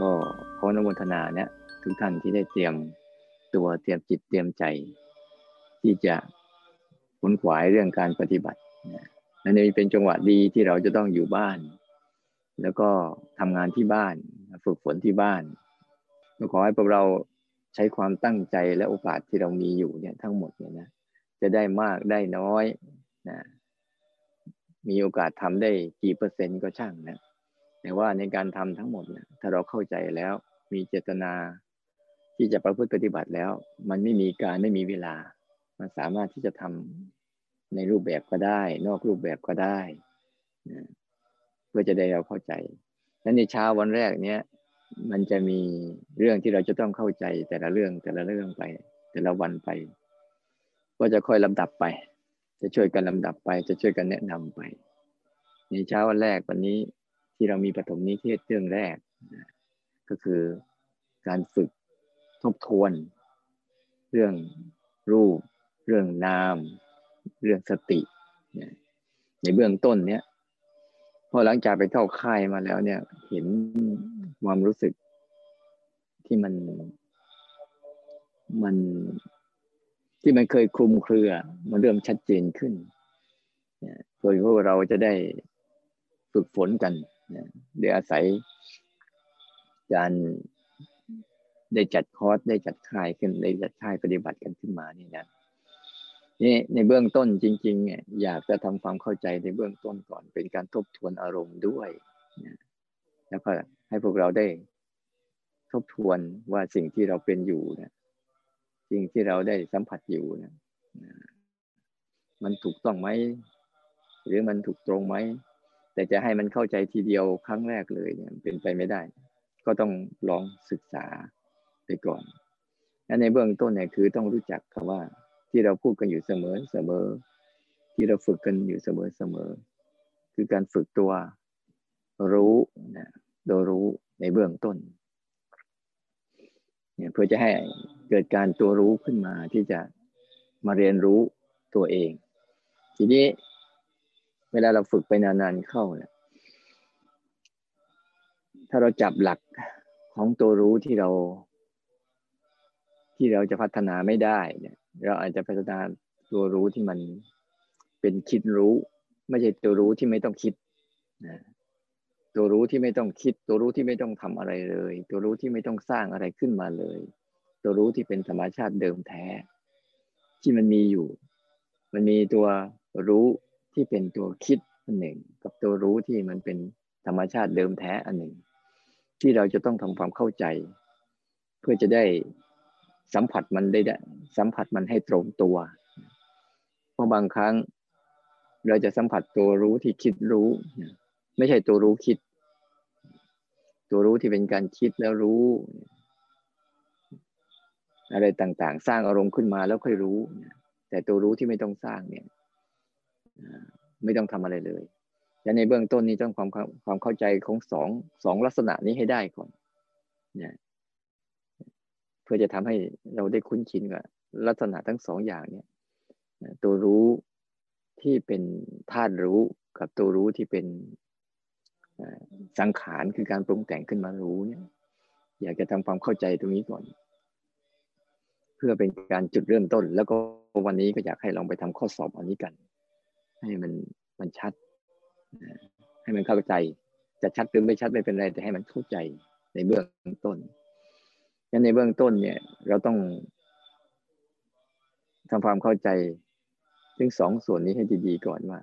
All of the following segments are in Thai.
ก็ขออนุโมทนาเนี่ยทุกท่านที่ได้เตรียมตัวเตรียมจิตเตรียมใจ ที่จะขนขวายเรื่องการปฏิบัตินั่นเองเป็นจังหวะดีที่เราจะต้องอยู่บ้าน แล้วก็ทำงานที่บ้านฝึกฝนที่บ้านก็ขอให้พวกเราใช้ความตั้งใจและโอกาสที่เรามีอยู่เนี่ยทั้งหมดเนี่ยนะจะได้มากได้น้อยนะมีโอกาสทำได้กี่เปอร์เซ็นต์ก็ช่างนะ แต่ว่าในการทำทั้งหมดเนี่ยถ้าเราเข้าใจแล้วมีเจตนาที่จะประพฤติปฏิบัติแล้ว มันไม่มีการไม่มีเวลา มันสามารถที่จะทำในรูปแบบก็ได้ นอกรูปแบบก็ได้นะเพื่อจะได้เราเข้าใจและในเช้าวันแรกเนี้ยมันจะมีเรื่องที่เราจะต้องเข้าใจแต่ละเรื่องแต่ละเรื่องไป แต่ละวันไป ก็จะค่อยลำดับไป จะช่วยกันลำดับไป จะช่วยกันแนะนำไป ในเช้าวันแรกวันนี้ ที่เรามีปฐมนิเทศเรื่องแรก ก็คือการฝึกทบทวน เรื่องรูป เรื่องนาม เรื่องสติ ในเบื้องต้นเนี้ยพอหลังจากไปเข้าค่ายมาแล้วเนี่ยเห็นความรู้สึกที่มันมันที่มันเคยคลุมเครือ มันเริ่มชัดเจนขึ้นโดยพวกเราจะได้ฝึกฝนกัน โดยอาศัยการได้จัดคอร์สได้จัดค่ายขึ้นได้จัดค่ายปฏิบัติกันขึ้นมานี่นะนี่ในเบื้องต้นจริง ๆ เนี่ย อยากจะทำความเข้าใจในเบื้องต้นก่อน เป็นการทบทวนอารมณ์ด้วยนะแล้วก็ให้พวกเราได้ทบทวนว่าสิ่งที่เราเป็นอยู่นี่ยสิ่งที่เราได้สัมผัสอยู่นี่ยมันถูกต้องไหมหรือมันถูกตรงไหม แต่จะให้มันเข้าใจทีเดียวครั้งแรกเลยเนี่ยเป็นไปไม่ได้ ก็ต้องลองศึกษาไปก่อนและในเบื้องต้นเนี่ยคือต้องรู้จักคำว่าที่เราพูดกันอยู่เสมอเสมอ ที่เราฝึกกันอยู่เสมอเสมอ คือการฝึกตัวรู้นะโดยรู้ในเบื้องต้นเนี่ยเพื่อจะให้เกิดการตัวรู้ขึ้นมาที่จะมาเรียนรู้ตัวเอง ทีนี้ เวลาเราฝึกไปนานๆเข้าเนี่ยถ้าเราจับหลักของตัวรู้ที่เรา ที่เราจะพัฒนาไม่ได้เนี่ยเราอาจจะพัฒนาตัวรู้ที่มันเป็นคิดรู้ ไม่ใช่ตัวรู้ที่ไม่ต้องคิดนะตัวรู้ที่ไม่ต้องคิด ตัวรู้ที่ไม่ต้องทำอะไรเลย ตัวรู้ที่ไม่ต้องสร้างอะไรขึ้นมาเลย ตัวรู้ที่เป็นธรรมชาติเดิมแท้ ที่มันมีอยู่ มันมีตัวรู้ ที่เป็นตัวคิดอันหนึ่ง กับตัวรู้ที่มันเป็นธรรมชาติเดิมแท้อันหนึ่ง ที่เราจะต้องทำความเข้าใจ เพื่อจะได้สัมผัสมันได้สัมผัสมันให้ตรงตัว เพราะบางครั้งเราจะสัมผัสตัวรู้ที่คิดรู้ ไม่ใช่ตัวรู้คิด ตัวรู้ที่เป็นการคิดแล้วรู้ อะไรต่างๆ สร้างอารมณ์ขึ้นมาแล้วค่อยรู้ แต่ตัวรู้ที่ไม่ต้องสร้างเนี่ย ไม่ต้องทำอะไรเลยและในเบื้องต้นนี้ต้องความความเข้าใจของสองสองลักษณะนี้ให้ได้ก่อนเนี่ยเพื่อจะทำให้เราได้คุ้นชินกับลักษณะทั้งสองอย่างเนี่ยตัวรู้ที่เป็นธาตุรู้กับตัวรู้ที่เป็นสังขารคือการปรุงแต่งขึ้นมารู้เนี่ย อยากจะทำความเข้าใจตรงนี้ก่อน เพื่อเป็นการจุดเริ่มต้น แล้วก็วันนี้ก็อยากให้ลองไปทำข้อสอบอันนี้กัน ให้มันมันชัด ให้มันเข้าใจ จะชัดหรือไม่ชัดไม่เป็นไรแต่ให้มันเข้าใจในเบื้องต้นงั้นในเบื้องต้นเนี่ย เราต้องทำความเข้าใจทั้งสองส่วนนี้ให้ดีๆก่อนว่า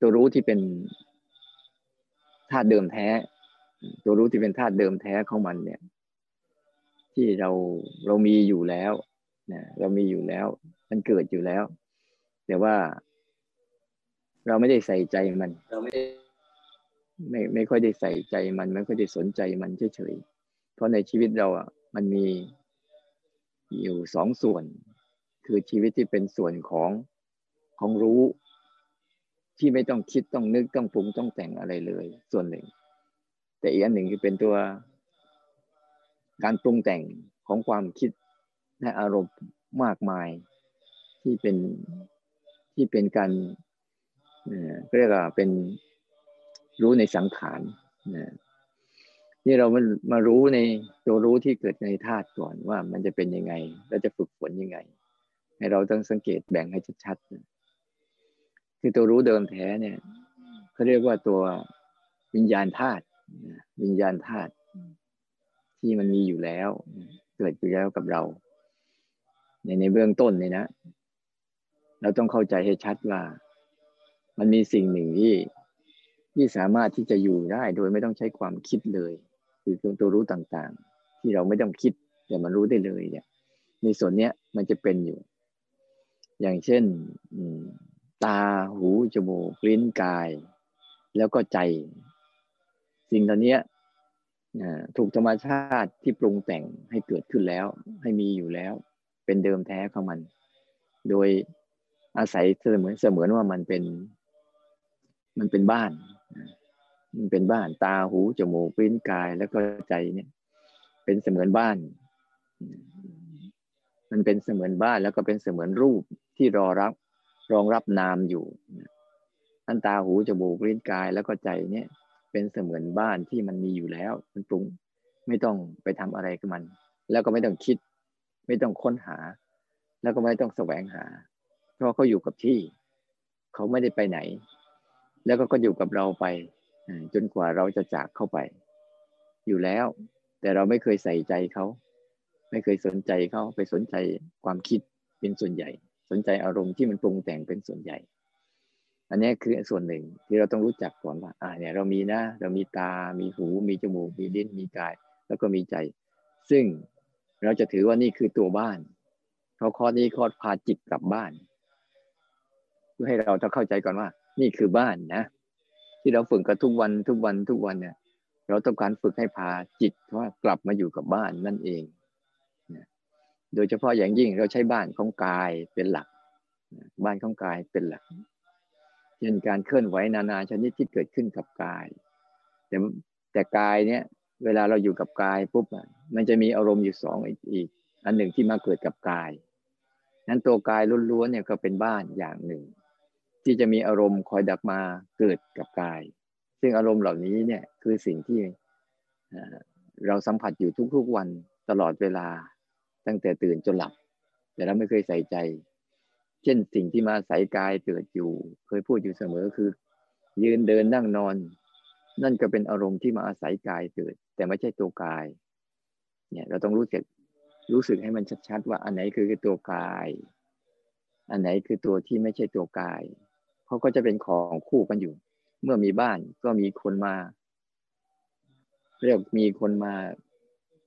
ตัวรู้ที่เป็นธาตุเดิมแท้ ตัวรู้ที่เป็นธาตุเดิมแท้ของมันเนี่ย ที่เราเรามีอยู่แล้วนะเรามีอยู่แล้ว มันเกิดอยู่แล้ว แต่ว่า เราไม่ได้ใส่ใจมัน เราไม่ไม่ไม่ค่อยได้ใส่ใจมัน ไม่ค่อยได้สนใจมันเฉยเพราะในชีวิตเราอะมันมีอยู่สองส่วน คือชีวิตที่เป็นส่วนของของรู้ ที่ไม่ต้องคิดต้องนึกต้องปรุงต้องแต่งอะไรเลย ส่วนหนึ่ง แต่อีกอันหนึ่งคือเป็นตัวการปรุงแต่งของความคิดและอารมณ์มากมาย ที่เป็น ที่เป็นการเรียกว่าเป็นรู้ในสังขารนี่เรามามารู้ในตัวรู้ที่เกิดในธาตุก่อนว่ามันจะเป็นยังไงเราจะฝึกฝนยังไง ให้เราต้องสังเกตแบ่งให้ชัดๆคือตัวรู้เดิมแท้เนี่ยเขาเรียกว่าตัววิญญาณธาตุวิญญาณธาตุที่มันมีอยู่แล้ว เกิดอยู่แล้วกับเรา ในในเบื้องต้นเนี่ยนะ เราต้องเข้าใจให้ชัดว่า มันมีสิ่งหนึ่งที่ที่สามารถที่จะอยู่ได้โดยไม่ต้องใช้ความคิดเลย คือตัวรู้ต่างๆ ที่เราไม่ต้องคิดแต่มันรู้ได้เลยเนี่ยในส่วนเนี้ยมันจะเป็นอยู่ อย่างเช่นตาหูจมูกลิ้นกาย แล้วก็ใจ สิ่งเหล่านี้ถูกธรรมชาติที่ปรุงแต่งให้เกิดขึ้นแล้ว ให้มีอยู่แล้ว เป็นเดิมแท้ของมัน โดย อาศัยเสมือนเสมือนว่ามันเป็น มันเป็นบ้าน มันเป็นบ้านตาหูจมูกลิ้นกายแล้วก็ใจเนี่ย เป็นเสมือนบ้าน มันเป็นเสมือนบ้านแล้วก็เป็นเสมือนรูปที่รอรับรองรับนามอยู่อันตาหูจมูกลิ้นกายแล้วก็ใจเนี่ยเป็นเสมือนบ้านที่มันมีอยู่แล้ว มันปรุงไม่ต้องไปทำอะไรกับมัน แล้วก็ไม่ต้องคิด ไม่ต้องค้นหา แล้วก็ไม่ต้องแสวงหา เพราะเขาอยู่กับที่ เขาไม่ได้ไปไหน แล้วก็ก็อยู่กับเราไปจนกว่าเราจะจากเข้าไป อยู่แล้ว แต่เราไม่เคยใส่ใจเขา ไม่เคยสนใจเขาไปสนใจความคิดเป็นส่วนใหญ่ สนใจอารมณ์ที่มันปรุงแต่งเป็นส่วนใหญ่ อันนี้คือส่วนหนึ่งที่เราต้องรู้จักก่อนว่า อ่าเนี่ย เรามีนะ เรามีตา มีหู มีจมูก มีลิ้น มีกาย แล้วก็มีใจ ซึ่งเราจะถือว่านี่คือตัวบ้านเขาข้อนี้ข้อพาจิตกลับบ้าน เพื่อให้เราต้องเข้าใจก่อนว่า นี่คือบ้านนะ ที่เราฝึกกันทุกวันทุกวันทุกวันเนี่ย เราต้องการฝึกให้พาจิตว่ากลับมาอยู่กับบ้านนั่นเองโดยเฉพาะอย่างยิ่งเราใช้บ้านของกายเป็นหลัก บ้านของกายเป็นหลักเช่นการเคลื่อนไหวนานาชนิดที่เกิดขึ้นกับกาย แต่แต่กายเนี่ยเวลาเราอยู่กับกายปุ๊บมันจะมีอารมณ์อยู่สองอีก อันหนึ่งที่มาเกิดกับกาย นั้นตัวกายล้วนๆเนี่ยก็เป็นบ้านอย่างหนึ่ง ที่จะมีอารมณ์คอยดักมาเกิดกับกาย ซึ่งอารมณ์เหล่านี้เนี่ยคือสิ่งที่เราสัมผัสอยู่ทุกๆวันตลอดเวลาตั้งแต่ตื่นจนหลับ แต่เราไม่เคยใส่ใจ เช่นสิ่งที่มาใส่กายเกิดอยู่ เคยพูดอยู่เสมอคือ ยืนเดินนั่งนอน นั่นก็เป็นอารมณ์ที่มาอาศัยกายเกิด แต่ไม่ใช่ตัวกาย เนี่ยเราต้องรู้สึกรู้สึกให้มันชัดๆ ว่าอันไหนคือตัวกาย อันไหนคือตัวที่ไม่ใช่ตัวกาย เขาก็จะเป็นของคู่กันอยู่ เมื่อมีบ้านก็มีคนมา เรียกมีคนมา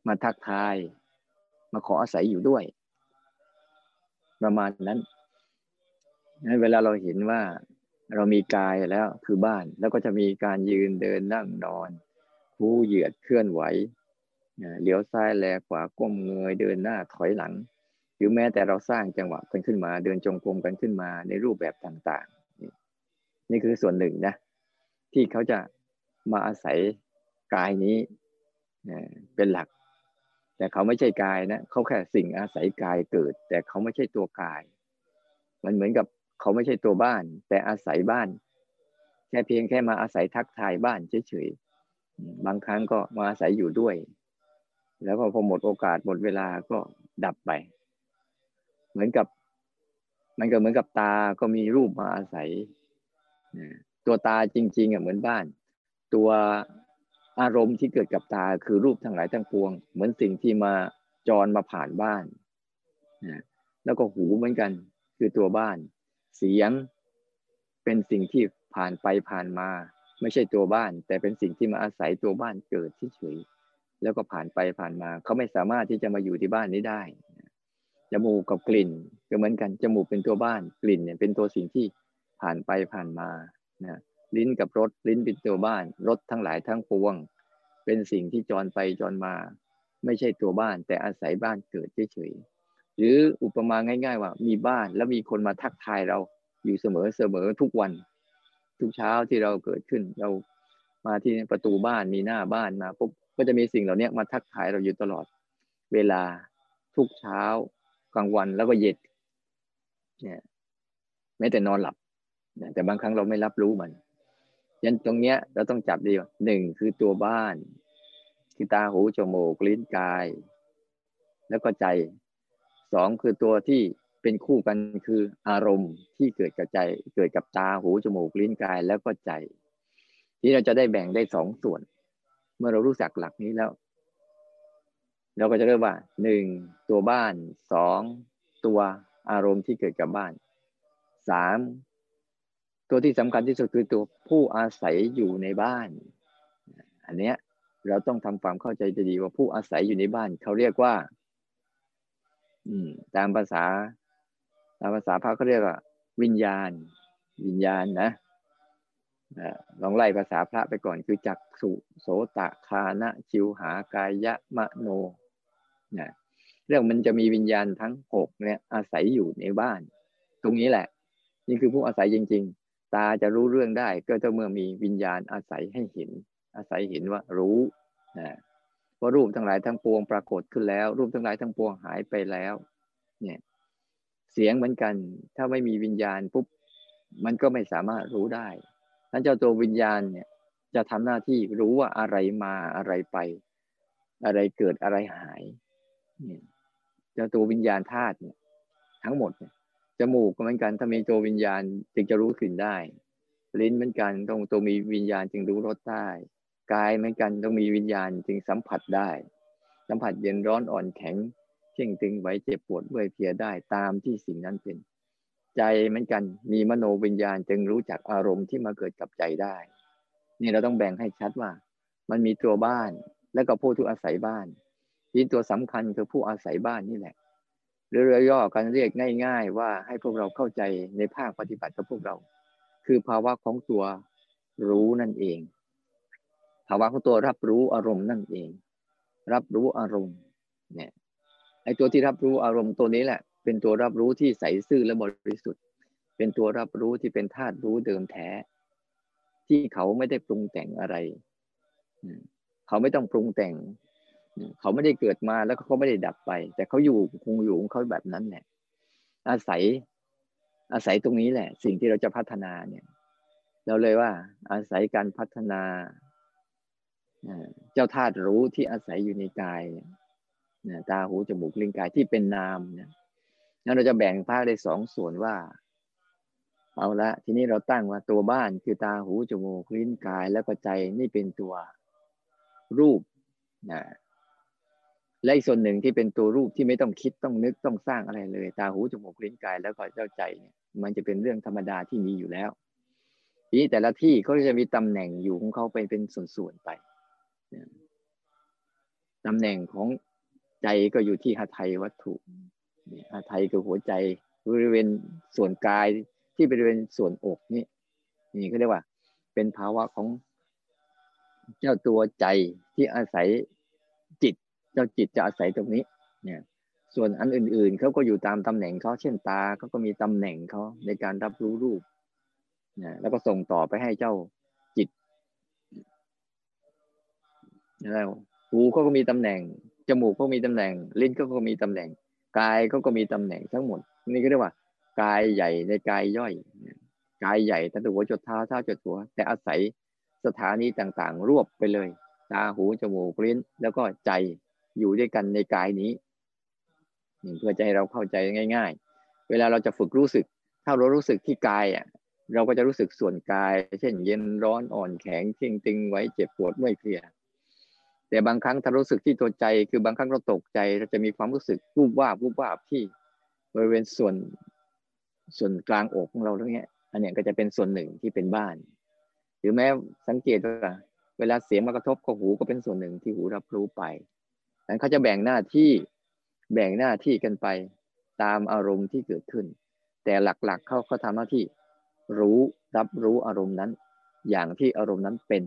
มาทักทาย มาขออาศัยอยู่ด้วย ประมาณนั้นเวลาเราเห็นว่าเรามีกายแล้วคือบ้านแล้วก็จะมีการยืนเดินนั่งนอนคู่เหยียดเคลื่อนไหวเหลียวซ้ายแลขวาก้มเงยเดินหน้าถอยหลัง หรือแม้แต่เราสร้างจังหวะกันขึ้นมา เดินจงกรมกันขึ้นมาในรูปแบบต่าง นี่คือส่วนหนึ่งนะที่เขาจะมาอาศัยกายนี้เป็นหลัก แต่เขาไม่ใช่กายนะเขาแค่สิ่งอาศัยกายเกิด แต่เขาไม่ใช่ตัวกาย มันเหมือนกับเขาไม่ใช่ตัวบ้าน แต่อาศัยบ้านแค่เพียงแค่มาอาศัยทักทายบ้านเฉยๆบางครั้งก็มาอาศัยอยู่ด้วย แล้วพอหมดโอกาสหมดเวลาก็ดับไป เหมือนกับ มันก็เหมือนกับตาก็มีรูปมาอาศัย ตัวตาจริงๆอะเหมือนบ้าน ตัวอารมณ์ที่เกิดกับตาคือรูปทั้งหลายทั้งปวง เหมือนสิ่งที่มาจรมาผ่านบ้านนะแล้วก็หูเหมือนกัน คือตัวบ้าน เสียงเป็นสิ่งที่ผ่านไปผ่านมา ไม่ใช่ตัวบ้าน แต่เป็นสิ่งที่มาอาศัยตัวบ้านเกิดเฉยแล้วก็ผ่านไปผ่านมา เขาไม่สามารถที่จะมาอยู่ที่บ้านนี้ได้จมูกกับกลิ่นก็เหมือนกันจมูกเป็นตัวบ้านกลิ่นเนี่ยเป็นตัวสิ่งที่ ผ่านไปผ่านมานะลิ้นกับรถลิ้นเป็นตัวบ้าน รถทั้งหลายทั้งปวง เป็นสิ่งที่จรไปจรมา ไม่ใช่ตัวบ้าน แต่อาศัยบ้านเกิดเฉยๆหรืออุปมาง่าย ๆ ว่า มีบ้านแล้วมีคนมาทักทายเราอยู่เสมอเสมอทุกวัน ทุกเช้าที่เราเกิดขึ้น เรามาที่ประตูบ้านมีหน้าบ้านมาปุ๊บก็จะมีสิ่งเหล่านี้มาทักทายเราอยู่ตลอด เวลาทุกเช้ากลางวันแล้วก็เย็นเนี่ยแม้แต่นอนหลับ แต่บางครั้งเราไม่รับรู้มันยันตรงเนี้ยเราต้องจับดีว่าหนึ่งคือตัวบ้านคือตาหูจมูกลิ้นกาย แล้วก็ใจสองคือตัวที่เป็นคู่กันคืออารมณ์ที่เกิดกับใจ เกิดกับตาหูจมูกลิ้นกายแล้วก็ใจ ที่เราจะได้แบ่งได้สองส่วน เมื่อเรารู้จักหลักนี้แล้ว เราก็จะเริ่มว่าหนึ่งตัวบ้านสองตัวอารมณ์ที่เกิดกับบ้านสาม ตัวที่สำคัญที่สุดคือตัวผู้อาศัยอยู่ในบ้าน อันเนี้ยเราต้องทำความเข้าใจดีว่าผู้อาศัยอยู่ในบ้าน เขาเรียกว่า อืม ตามภาษา ตามภาษาพระเขาเรียกว่า วิญญาณ วิญญาณนะลองไล่ภาษาพระไปก่อนคือจักสุโสตะคานะชิวหากายะมะโนนะเรื่องมันจะมีวิญญาณทั้งหกเนี่ยอาศัยอยู่ในบ้าน ตรงนี้แหละ นี่คือผู้อาศัยจริง ตาจะรู้เรื่องได้ ก็จะเมื่อมีวิญญาณอาศัยให้เห็น อาศัยเห็นว่ารู้นะว่ารูปทั้งหลายทั้งปวงปรากฏขึ้นแล้ว รูปทั้งหลายทั้งปวงหายไปแล้ว เนี่ยเสียงเหมือนกัน ถ้าไม่มีวิญญาณปุ๊บมันก็ไม่สามารถรู้ได้ท่านเจ้าตัววิญญาณเนี่ยจะทำหน้าที่รู้ว่าอะไรมาอะไรไป อะไรเกิดอะไรหายเนี่ยเจ้าตัววิญญาณธาตุเนี่ยทั้งหมดเนี่ย จมูกก็เหมือนกันถ้ามีตัววิญญาณจึงจะรู้กลิ่นได้ ลิ้นเหมือนกันต้องตัวมีวิญญาณจึงรู้รสได้กายเหมือนกันต้องมีวิญญาณจึงสัมผัสได้ สัมผัสเย็นร้อนอ่อนแข็งเข่งตึงไหวเจ็บปวดเมื่อยเพลียได้ตามที่สิ่งนั้นเป็น ใจเหมือนกันมีมโนวิญญาณจึงรู้จักอารมณ์ที่มาเกิดกับใจได้ นี่เราต้องแบ่งให้ชัดว่า มันมีตัวบ้านและก็ผู้ที่อาศัยบ้านที่ตัวสำคัญคือผู้อาศัยบ้านนี่แหละ หรือเย่อกันเรียกง่าย ๆ ว่าให้พวกเราเข้าใจในภาคปฏิบัติกับพวกเรา คือภาวะของตัวรู้นั่นเอง ภาวะของตัวรับรู้อารมณ์นั่นเอง รับรู้อารมณ์เนี่ยไอ้ตัวที่รับรู้อารมณ์ตัวนี้แหละ เป็นตัวรับรู้ที่ใสซื่อและบริสุทธิ์ เป็นตัวรับรู้ที่เป็นธาตุรู้เดิมแท้ ที่เขาไม่ได้ปรุงแต่งอะไร เขาไม่ต้องปรุงแต่ง เขาไม่ได้เกิดมาแล้วเขาไม่ได้ดับไป แต่เขาอยู่คงอยู่ของเขาแบบนั้นแหละอาศัย อาศัยตรงนี้แหละ สิ่งที่เราจะพัฒนาเนี่ย เราเลยว่า อาศัยการพัฒนาเจ้าธาตุรู้ที่อาศัยอยู่ในกายเนี่ยตาหูจมูกลิ้นกายที่เป็นนามเนี่ยนั้นเราจะแบ่งภาคได้สองส่วนว่า เอาละ ทีนี้เราตั้งว่าตัวบ้านคือตาหูจมูกลิ้นกายแล้วก็ใจนี่เป็นตัวรูปนะ และอีกส่วนหนึ่งที่เป็นตัวรูปที่ไม่ต้องคิดต้องนึกต้องสร้างอะไรเลย ตาหูจมูกลิ้นกายแล้วก็เจ้าใจเนี่ยมันจะเป็นเรื่องธรรมดาที่มีอยู่แล้วทีนี้แต่ละที่เขาจะมีตำแหน่งอยู่ของเขาไปเป็นส่วนๆไปตำแหน่งของใจก็อยู่ที่หทัยวัตถุหทัยคือหัวใจบริเวณส่วนกายที่บริเวณส่วนอกนี่นี่เขาเรียกว่า เป็นภาวะของเจ้าตัวใจที่อาศัย เจ้าจิตจะอาศัยตรงนี้เนี่ยส่วนอันอื่นๆเขาก็อยู่ตามตำแหน่งเขาเช่นตาเขาก็มีตำแหน่งเขาในการรับรู้รูปนะแล้วก็ส่งต่อไปให้เจ้าจิตแล้วหูเขาก็มีตำแหน่ง จมูกก็มีตำแหน่ง ลิ้นก็ก็มีตำแหน่ง กายก็ก็มีตำแหน่งทั้งหมด นี่ก็เรียกว่า กายใหญ่ในกายย่อย กายใหญ่ตั้งแต่หัวจดเท้าเท้าจดหัว แต่อาศัยสถานีต่างๆ รวบไปเลย ตาหูจมูกลิ้นแล้วก็ใจ อยู่ด้วยกันในกายนี้เพื่อจะให้เราเข้าใจง่าย ๆ เวลาเราจะฝึกรู้สึก ถ้าเรารู้สึกที่กายอะ เราก็จะรู้สึกส่วนกาย เช่น เย็นร้อนอ่อนแข็งเข่งตึงไว้เจ็บปวดเมื่อยเพลียแต่บางครั้งถ้ารู้สึกที่ตัวใจ คือบางครั้งเราตกใจเราจะมีความรู้สึกวูบวาบวูบวาบที่บริเวณส่วนส่วนกลางอกของเราตรงนี้อันนี้ก็จะเป็นส่วนหนึ่งที่เป็นบ้าน หรือแม้สังเกตว่าเวลาเสียงมากระทบกับหูก็เป็นส่วนหนึ่งที่หูรับรู้ไป นั้นเขาจะแบ่งหน้าที่แบ่งหน้าที่กันไปตามอารมณ์ที่เกิดขึ้น แต่หลักๆเขาเขาทำหน้าที่รู้รับรู้อารมณ์นั้น อย่างที่อารมณ์นั้นเป็น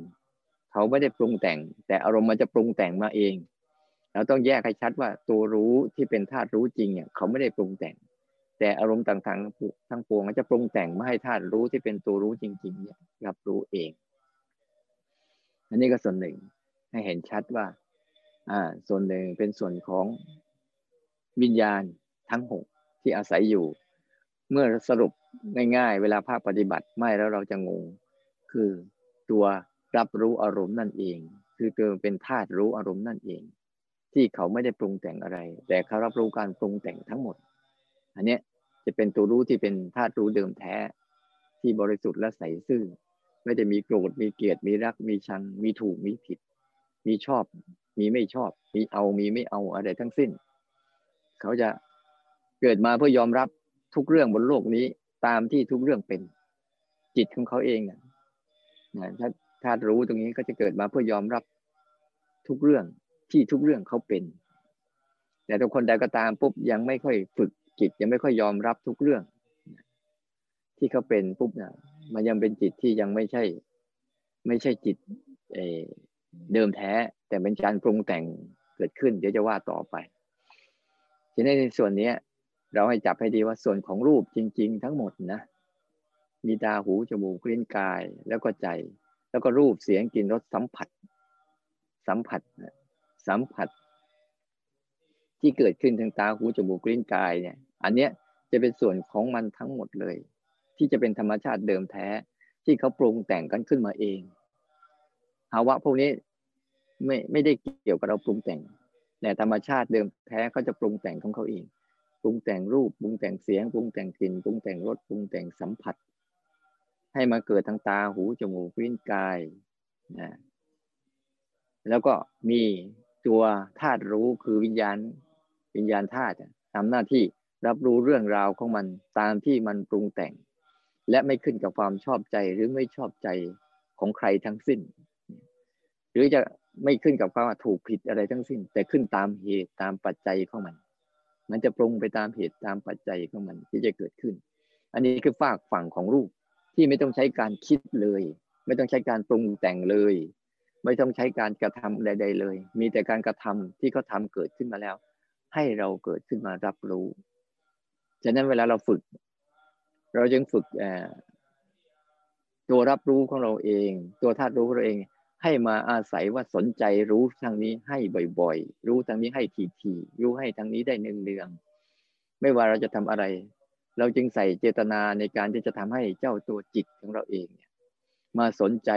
เขาไม่ได้ปรุงแต่ง แต่อารมณ์มันจะปรุงแต่งมาเอง เราต้องแยกให้ชัดว่าตัวรู้ที่เป็นธาตุรู้จริงเนี่ยเขาไม่ได้ปรุงแต่ง แต่อารมณ์ต่างๆทั้งปวงมันจะปรุงแต่งมาให้ธาตุรู้ที่เป็นตัวรู้จริง ๆ เนี่ยรับรู้เอง อันนี้ก็ส่วนหนึ่งให้เห็นชัดว่า อ่าส่วนหนึ่งเป็นส่วนของวิญญาณทั้งหกที่อาศัยอยู่ เมื่อสรุปง่ายๆ เวลาภาคปฏิบัติไม่แล้วเราจะงง คือตัวรับรู้อารมณ์นั่นเอง คือตัวเป็นธาตุรู้อารมณ์นั่นเอง ที่เขาไม่ได้ปรุงแต่งอะไร แต่เขารับรู้การปรุงแต่งทั้งหมด อันนี้จะเป็นตัวรู้ที่เป็นธาตุรู้เดิมแท้ ที่บริสุทธิ์และใสซื่อไม่ได้มีโกรธมีเกลียดมีรักมีชังมีถูกมีผิด มีชอบ มีไม่ชอบ มีเอามีไม่เอาอะไรทั้งสิ้น เขาจะเกิดมาเพื่อยอมรับทุกเรื่องบนโลกนี้ตามที่ทุกเรื่องเป็น จิตของเขาเองนะถ้าถ้ารู้ตรงนี้ก็จะเกิดมาเพื่อยอมรับทุกเรื่องที่ทุกเรื่องเขาเป็น แต่ทุกคนใดก็ตามปุ๊บยังไม่ค่อยฝึกจิต ยังไม่ค่อยยอมรับทุกเรื่อง ที่เขาเป็นปุ๊บเนี่ยมันยังเป็นจิตที่ยังไม่ใช่ ไม่ใช่จิตเเดิมแท้แต่เป็นการปรุงแต่งเกิดขึ้น เดี๋ยวจะว่าต่อไป ทีนี้ในส่วนนี้เราให้จับให้ดีว่าส่วนของรูปจริง ๆ ทั้งหมดนะ มีตาหูจมูกลิ้นกายแล้วก็ใจ แล้วก็รูปเสียงกลิ่นรสสัมผัส สัมผัสสัมผัส ที่เกิดขึ้นทางตาหูจมูกลิ้นกายเนี่ย อันเนี้ยจะเป็นส่วนของมันทั้งหมดเลย ที่จะเป็นธรรมชาติเดิมแท้ที่เขาปรุงแต่งกันขึ้นมาเอง ภาวะพวกนี้ไม่ไม่ได้เกี่ยวกับเราปรุงแต่งแต่ธรรมชาติเดิมแท้เขาจะปรุงแต่งของเขาเอง ปรุงแต่งรูป ปรุงแต่งเสียง ปรุงแต่งกลิ่น ปรุงแต่งรส ปรุงแต่งสัมผัส ให้มาเกิดทางตา หู จมูก ลิ้น กายนะ แล้วก็มีตัวธาตุรู้คือวิญญาณ วิญญาณธาตุทำหน้าที่รับรู้เรื่องราวของมันตามที่มันปรุงแต่ง และไม่ขึ้นกับความชอบใจหรือไม่ชอบใจของใครทั้งสิ้น หรือจะไม่ขึ้นกับความถูกผิดอะไรทั้งสิ้น แต่ขึ้นตามเหตุตามปัจจัยของมัน มันจะปรุงไปตามเหตุตามปัจจัยของมันที่จะเกิดขึ้น อันนี้คือฝากฝั่งของรูปที่ไม่ต้องใช้การคิดเลย ไม่ต้องใช้การปรุงแต่งเลย ไม่ต้องใช้การกระทำใด ๆ เลย มีแต่การกระทำที่เขาทาเกิดขึ้นมาแล้ว ให้เราเกิดขึ้นมารับรู้ฉะนั้นเวลาเราฝึก เราจึงฝึกตัวรับรู้ของเราเอง ตัวธาตุรู้ของเราเอง ให้มาอาศัยว่าสนใจรู้ทางนี้ให้บ่อยๆ รู้ทางนี้ให้ทีๆ รู้ให้ทางนี้ได้เนืองๆ ไม่ว่าเราจะทำอะไร เราจึงใส่เจตนาในการที่จะทำให้เจ้าตัวจิตของเราเองเนี่ยมาสนใจ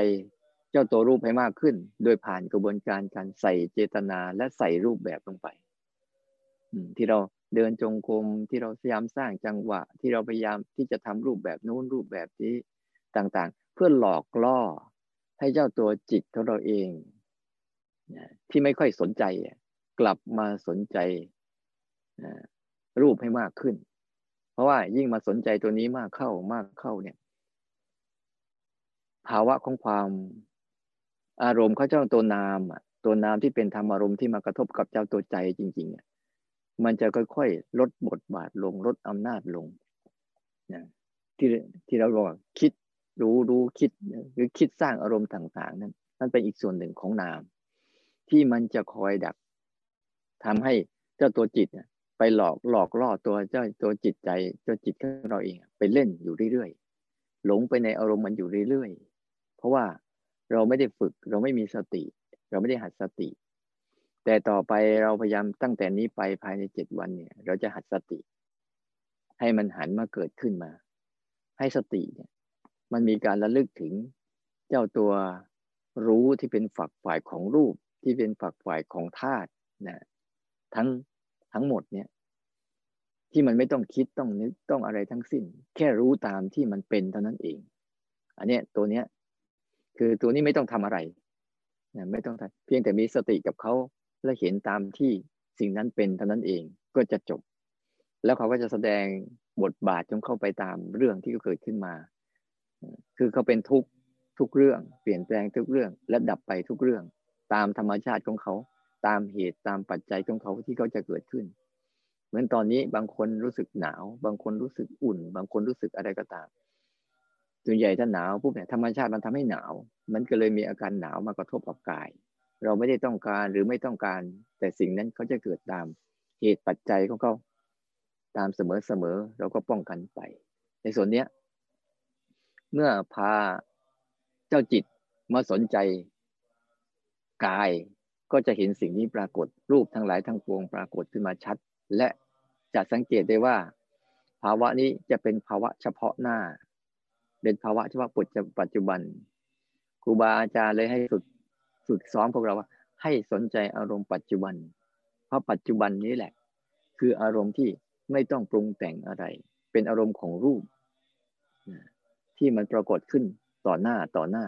เจ้าตัวรูปให้มากขึ้น โดยผ่านกระบวนการการใส่เจตนาและใส่รูปแบบลงไปที่เราเดินจงกรมที่เราพยายามสร้างจังหวะ ที่เราพยายามที่จะทำรูปแบบนู้นรูปแบบนี้ต่างๆ เพื่อหลอกล่อ ให้เจ้าตัวจิตของเราเองที่ไม่ค่อยสนใจกลับมาสนใจรูปให้มากขึ้น เพราะว่ายิ่งมาสนใจตัวนี้มากเข้ามากเข้าเนี่ย ภาวะของความอารมณ์เขาเจ้าตัวนามตัวนามที่เป็นธรรมอารมณ์ที่มากระทบกับเจ้าตัวใจจริงๆมันจะค่อยๆลดบทบาทลงลดอำนาจลงที่ที่เราบอกคิด รู้รู้คิดหรือคิดสร้างอารมณ์ต่าง ๆ นั้นนั่นเป็นอีกส่วนหนึ่งของนาม ที่มันจะคอยดักทำให้เจ้าตัวจิตไปหลอกหลอกล่อตัวเจ้าตัวจิตใจเจ้าจิตของเราเองไปเล่นอยู่เรื่อยๆหลงไปในอารมณ์มันอยู่เรื่อยๆเพราะว่าเราไม่ได้ฝึก เราไม่มีสติ เราไม่ได้หัดสติ แต่ต่อไปเราพยายามตั้งแต่นี้ไปภายในเจ็ดวันเนี่ย เราจะหัดสติ ให้มันหันมาเกิดขึ้นมา ให้สติเนี่ย มันมีการระลึกถึงเจ้าตัวรู้ที่เป็นฝักฝ่ายของรูปที่เป็นฝักฝ่ายของธาตุนะทั้งทั้งหมดเนี่ยที่มันไม่ต้องคิดต้องนึกต้องอะไรทั้งสิ้น แค่รู้ตามที่มันเป็นเท่านั้นเอง อันเนี้ยตัวเนี้ยคือตัวนี้ไม่ต้องทำอะไรนะไม่ต้องทำเพียงแต่มีสติกับเขาและเห็นตามที่สิ่งนั้นเป็นเท่านั้นเองก็จะจบ แล้วเขาก็จะแสดงบทบาทจงเข้าไปตามเรื่องที่เกิดขึ้นมา คือเขาเป็นทุกทุกเรื่อง เปลี่ยนแปลงทุกเรื่อง และดับไปทุกเรื่อง ตามธรรมชาติของเขา ตามเหตุตามปัจจัยของเขาที่เขาจะเกิดขึ้น เหมือนตอนนี้บางคนรู้สึกหนาว บางคนรู้สึกอุ่น บางคนรู้สึกอะไรก็ตามส่วนใหญ่ถ้าหนาวปุ๊บเนี่ยธรรมชาติมันทำให้หนาว มันก็เลยมีอาการหนาวมากระทบกับกาย เราไม่ได้ต้องการหรือไม่ต้องการ แต่สิ่งนั้นเขาจะเกิดตามเหตุปัจจัยของเขาตามเสมอเสมอเราก็ป้องกันไป ในส่วนเนี้ย เมื่อพาเจ้าจิตมาสนใจกายก็จะเห็นสิ่งนี้ปรากฏรูปทั้งหลายทั้งปวงปรากฏขึ้นมาชัด และจะสังเกตได้ว่า ภาวะนี้จะเป็นภาวะเฉพาะหน้า เป็นภาวะเฉพาะปัจจุบันครูบาอาจารย์เลยให้ฝึกฝึกซ้อมพวกเราว่า ให้สนใจอารมณ์ปัจจุบัน เพราะปัจจุบันนี้แหละ คืออารมณ์ที่ไม่ต้องปรุงแต่งอะไร เป็นอารมณ์ของรูป ที่มันปรากฏขึ้นต่อหน้าต่อหน้า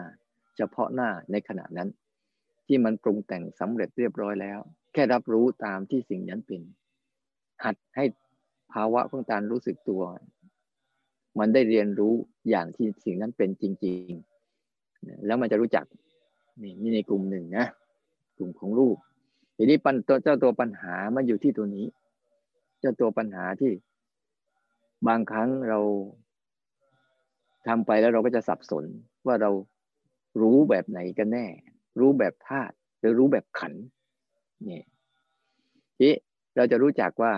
เฉพาะหน้าในขณะนั้น ที่มันปรุงแต่งสำเร็จเรียบร้อยแล้ว แค่รับรู้ตามที่สิ่งนั้นเป็น หัดให้ภาวะของการรู้สึกตัว มันได้เรียนรู้อย่างที่สิ่งนั้นเป็นจริง ๆ แล้วมันจะรู้จักนี่นี่ในกลุ่มหนึ่งนะกลุ่มของรูปทีนี้ปัญตัวเจ้าตัวปัญหามันอยู่ที่ตัวนี้ เจ้าตัวปัญหาที่บางครั้งเรา ทำไปแล้วเราก็จะสับสนว่าเรารู้แบบไหนกันแน่ รู้แบบธาตุหรือรู้แบบขันนี่ทีเราจะรู้จักว่า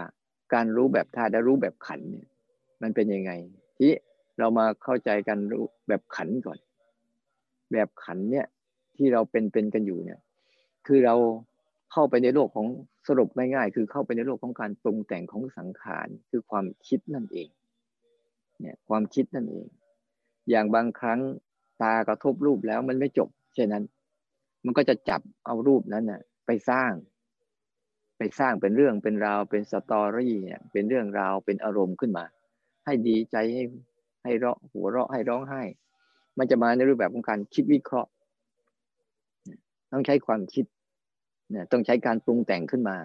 การรู้แบบธาตุและรู้แบบขันเนี่ยมันเป็นยังไง ที่เรามาเข้าใจกันรู้แบบขันก่อน แบบขันเนี่ยที่เราเป็นเป็นกันอยู่เนี่ย คือเราเข้าไปในโลกของสรุปง่ายๆคือเข้าไปในโลกของการปรุงแต่งของสังขารคือความคิดนั่นเอง เนี่ยความคิดนั่นเอง อย่างบางครั้งตากระทบรูปแล้วมันไม่จบเช่นนั้น มันก็จะจับเอารูปนั้นน่ะ ไปสร้าง ไปสร้างเป็นเรื่องเป็นราวเป็นสตอรี่เนี่ยเป็นเรื่องราวเป็นอารมณ์ขึ้นมา ให้ดีใจให้ให้เราะหัวเราะให้ร้องไห้ มันจะมาในรูปแบบของการคิดวิเคราะห์ ต้องใช้ความคิดเนี่ยต้องใช้การปรุงแต่งขึ้นมา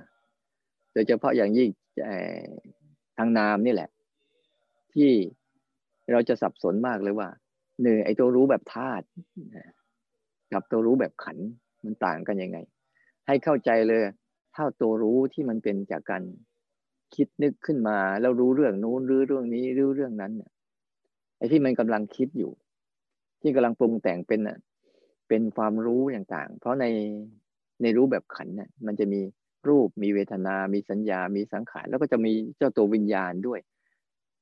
โดยเฉพาะอย่างยิ่งทางนามนี่แหละ ที่ เราจะสับสนมากเลยว่าหนึ่งไอ้ตัวรู้แบบธาตุกับตัวรู้แบบขันมันต่างกันยังไง ให้เข้าใจเลยถ้าตัวรู้ที่มันเป็นจากการคิดนึกขึ้นมาแล้วรู้เรื่องนู้นรู้เรื่องนี้รู้เรื่องนั้นเนี่ยไอ้ที่มันกำลังคิดอยู่ ที่กำลังปรุงแต่งเป็นอะเป็นความรู้ต่างๆ เพราะในในรู้แบบขันเนี่ยมันจะมีรูปมีเวทนา มีสัญญา มีสังขาร แล้วก็จะมีเจ้าตัววิญญาณด้วย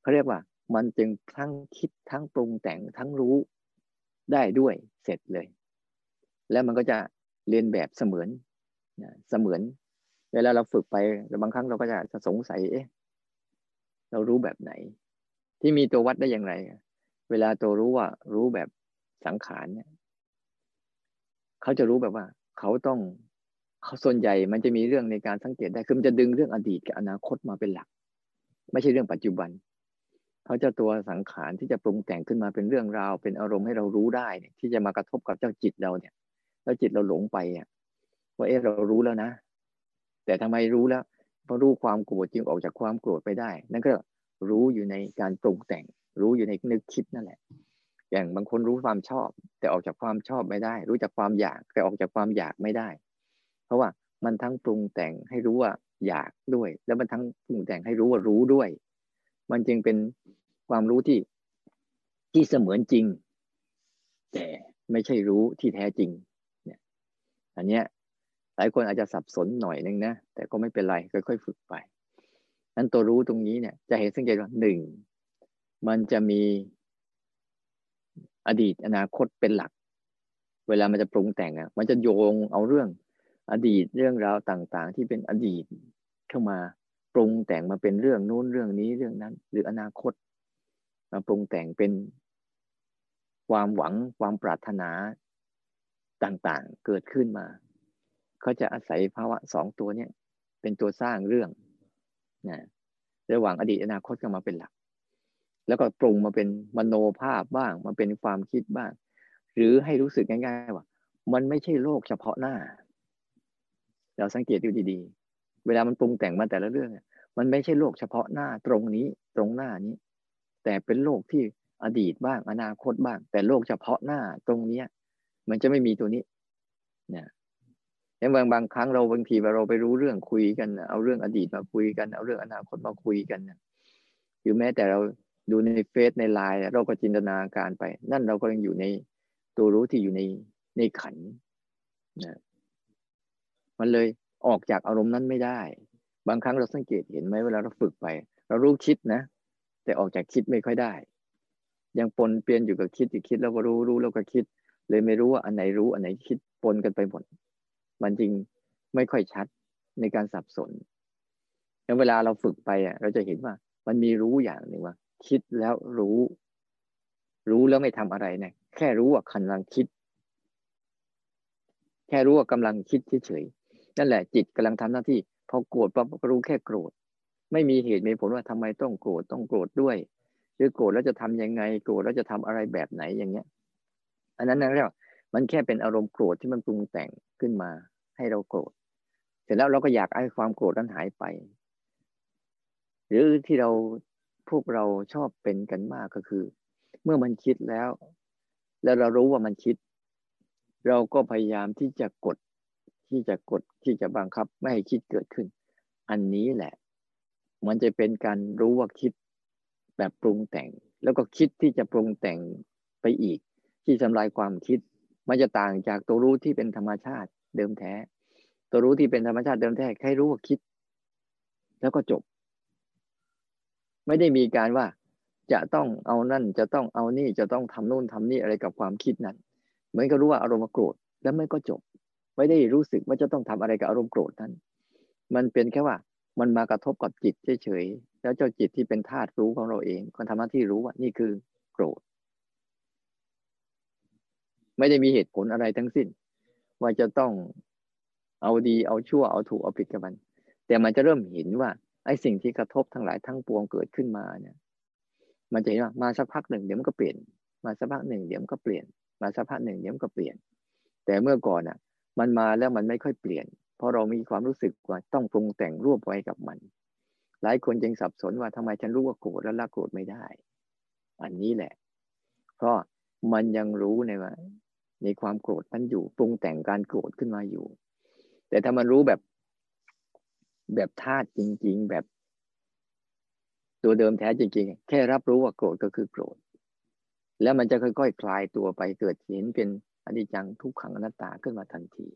เขาเรียกว่า มันจึงทั้งคิดทั้งปรุงแต่งทั้งรู้ได้ด้วยเสร็จเลย แล้วมันก็จะเรียนแบบเสมือนเสมือน เวลาเราฝึกไปบางครั้งเราก็จะสงสัยเอ๊ะเรารู้แบบไหน ที่มีตัววัดได้อย่างไร เวลาตัวรู้ว่ารู้แบบสังขารเนี่ยเขาจะรู้แบบว่า เขาต้องเขาส่วนใหญ่มันจะมีเรื่องในการสังเกตได้คือมันจะดึงเรื่องอดีตกับอนาคตมาเป็นหลัก ไม่ใช่เรื่องปัจจุบัน เขาจะตัวสังขารที่จะปรุงแต่งขึ้นมาเป็นเรื่องราว เป็นอารมณ์ให้เรารู้ได้เนี่ยที่จะมากระทบกับเจ้าจิตเราเนี่ย แล้วจิตเราหลงไปอะว่าเอ๊ะเรารู้แล้วนะ แต่ทำไมรู้แล้วเพราะรู้ความโกรธจึงออกจากความโกรธไปได้ นั่นก็รู้อยู่ในการปรุงแต่ง รู้อยู่ในนึกคิดนั่นแหละ อย่างบางคนรู้ความชอบ แต่ออกจากความชอบไม่ได้ รู้จากความอยากแต่ออกจากความอยากไม่ได้ เพราะว่ามันทั้งปรุงแต่งให้รู้ว่าอยากด้วย แล้วมันทั้งปรุงแต่งให้รู้ว่ารู้ด้วย มันจึงเป็นความรู้ที่ที่เสมือนจริง แต่ไม่ใช่รู้ที่แท้จริงเนี่ยอันเนี้ยหลายคนอาจจะสับสนหน่อยนึงนะแต่ก็ไม่เป็นไรค่อยๆฝึกไปนั้นตัวรู้ตรงนี้เนี่ย จะเห็นสังเกตว่าหนึ่งมันจะมีอดีตอนาคตเป็นหลัก เวลามันจะปรุงแต่งอะ มันจะโยงเอาเรื่องอดีตเรื่องราวต่าง ๆ ที่เป็นอดีตเข้ามา ปรุงแต่งมาเป็นเรื่องนู้นเรื่องนี้เรื่องนั้น หรืออนาคตมาปรุงแต่งเป็นความหวังความปรารถนาต่างๆ เกิดขึ้นมาเขาจะอาศัยภาวะสองตัวเนี้ยเป็นตัวสร้างเรื่องนะระหว่างอดีตอนาคตก็มาเป็นหลัก แล้วก็ปรุงมาเป็นมโนภาพบ้างมาเป็นความคิดบ้าง หรือให้รู้สึกง่ายๆว่า มันไม่ใช่โลกเฉพาะหน้า เราสังเกตดูดีๆ เวลามันปรุงแต่งมาแต่ละเรื่องมันไม่ใช่โลกเฉพาะหน้าตรงนี้ตรงหน้านี้ แต่เป็นโลกที่อดีตบ้างอนาคตบ้าง แต่โลกเฉพาะหน้าตรงเนี้ย มันจะไม่มีตัวนี้เนี่ยในบางบางครั้งเราบางทีเราไปรู้เรื่องคุยกัน เอาเรื่องอดีตมาคุยกัน เอาเรื่องอนาคตมาคุยกันหรือแม้แต่เราดูในเฟซในไลน์เราก็จินตนาการไป นั่นเราก็ยังอยู่ในตัวรู้ที่อยู่ในในขันนะมันเลย ออกจากอารมณ์นั้นไม่ได้ บางครั้งเราสังเกตเห็นไหมเวลาเราฝึกไป เรารู้คิดนะ แต่ออกจากคิดไม่ค่อยได้ ยังปนเปลี่ยนอยู่กับคิดอีกคิดแล้วก็รู้รู้แล้วก็คิด เลยไม่รู้ว่าอันไหนรู้อันไหนคิดปนกันไปหมดมันจริงไม่ค่อยชัดในการสับสนแล้วเวลาเราฝึกไปอะ เราจะเห็นว่า มันมีรู้อย่างหนึ่งว่า คิดแล้วรู้ รู้แล้วไม่ทำอะไรเนี่ยแค่รู้ว่าคันลังคิด แค่รู้ว่ากำลังคิดเฉย นั่นแหละจิตกำลังทำหน้าที่พอโกรธปั๊บรู้แค่โกรธ ไม่มีเหตุมีผลว่าทำไมต้องโกรธต้องโกรธด้วย หรือโกรธแล้วจะทํำยังไงโกรธแล้วจะทำอะไรแบบไหนอย่างเงี้ย อันนั้นนั่นเรียกมันแค่เป็นอารมณ์โกรธที่มันปรุงแต่งขึ้นมา ให้เราโกรธ เสร็จแล้วเราก็อยากให้ความโกรธนั้นหายไป หรือที่เราพวกเราชอบเป็นกันมากก็คือ เมื่อมันคิดแล้ว แล้วเรารู้ว่ามันคิด เราก็พยายามที่จะกด ที่จะกดที่จะบังคับไม่ให้คิดเกิดขึ้น อันนี้แหละ มันจะเป็นการรู้ว่าคิดแบบปรุงแต่ง แล้วก็คิดที่จะปรุงแต่งไปอีก ที่ทำลายความคิด มันจะต่างจากตัวรู้ที่เป็นธรรมชาติเดิมแท้ ตัวรู้ที่เป็นธรรมชาติเดิมแท้แค่รู้ว่าคิด แล้วก็จบ ไม่ได้มีการว่าจะต้องเอานั่นจะต้องเอานี่จะต้องทำนู่นทำนี่อะไรกับความคิดนั้น เหมือนกับรู้ว่าอารมณ์โกรธแล้วไม่ก็จบ ไม่ได้รู้สึกว่าจะต้องทำอะไรกับอารมณ์โกรธนั้น มันเป็นแค่ว่ามันมากระทบกับจิตเฉยๆ แล้วเจ้าจิตที่เป็นธาตุรู้ของเราเองก็ทำหน้าที่รู้ว่านี่คือโกรธ ไม่ได้มีเหตุผลอะไรทั้งสิ้น ว่าจะต้องเอาดีเอาชั่วเอาถูกเอาผิดกับมัน แต่มันจะเริ่มเห็นว่าไอ้สิ่งที่กระทบทั้งหลายทั้งปวงเกิดขึ้นมาเนี่ย มันจะเห็นว่ามาสักพักหนึ่งเดี๋ยวมันก็เปลี่ยน มาสักพักหนึ่งเดี๋ยวมันก็เปลี่ยน มาสักพักหนึ่งเดี๋ยวมันก็เปลี่ยน แต่เมื่อก่อนอะ มันมาแล้วมันไม่ค่อยเปลี่ยน เพราะเรามีความรู้สึกว่าต้องปรุงแต่งรวบไว้กับมัน หลายคนยังสับสนว่าทำไมฉันรู้ว่าโกรธแล้วละโกรธไม่ได้ อันนี้แหละ เพราะมันยังรู้ในว่าในความโกรธมันอยู่ปรุงแต่งการโกรธขึ้นมาอยู่ แต่ถ้ามันรู้แบบแบบธาตุจริง ๆ แบบตัวเดิมแท้จริง ๆ แค่รับรู้ว่าโกรธก็คือโกรธ แล้วมันจะค่อยๆคลายตัวไปเกิดเห็นเป็น อนิจจังทุกขังอนัตตาขึ้นมาทันที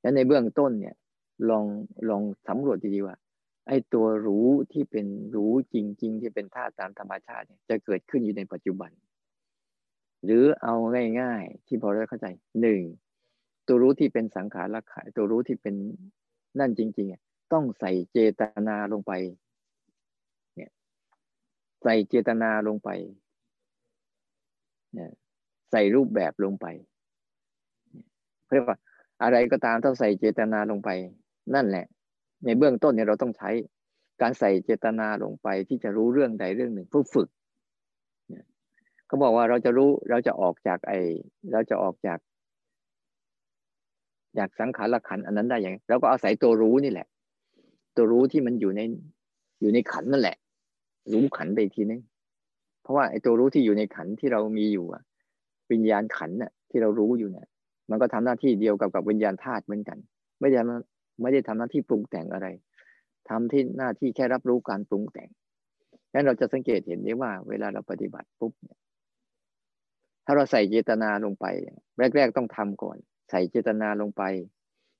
และในเบื้องต้นเนี่ยลองลองสำรวจดีๆว่า ไอ้ตัวรู้ที่เป็นรู้จริง ๆ ที่เป็นธาตุตามธรรมชาติเนี่ยจะเกิดขึ้นอยู่ในปัจจุบัน หรือเอาง่าย ๆ ที่พอเราเข้าใจหนึ่งตัวรู้ที่เป็นสังขารละขายตัวรู้ที่เป็นนั่นจริงๆต้องใส่เจตนาลงไปเนี่ยใส่เจตนาลงไปเนี่ย ใส่รูปแบบลงไปเรียกว่า อะไรก็ตามต้องใส่เจตนาลงไป นั่นแหละ ในเบื้องต้นเนี่ยเราต้องใช้ การใส่เจตนาลงไปที่จะรู้เรื่องใดเรื่องหนึ่งเพื่อฝึกเขาบอกว่าเราจะรู้เราจะออกจากไอเราจะออกจาก จากสังขารขันอันนั้นได้อย่างเราก็อาศัยตัวรู้นี่แหละ ตัวรู้ที่มันอยู่ในอยู่ในขันนั่นแหละ รู้ขันไปทีนึงเพราะว่าไอ้ตัวรู้ที่อยู่ในขันที่เรามีอยู่อะ วิญญาณขันน่ะที่เรารู้อยู่เนี่ยมันก็ทำหน้าที่เดียวกับกับวิญญาณธาตุเหมือนกัน ไม่ได้ไม่ได้ทำหน้าที่ปรุงแต่งอะไรทำที่หน้าที่แค่รับรู้การปรุงแต่งงั้นเราจะสังเกตเห็นได้ว่า เวลาเราปฏิบัติปุ๊บเนี่ยถ้าเราใส่เจตนาลงไป แรก ๆ ต้องทำก่อน ใส่เจตนาลงไป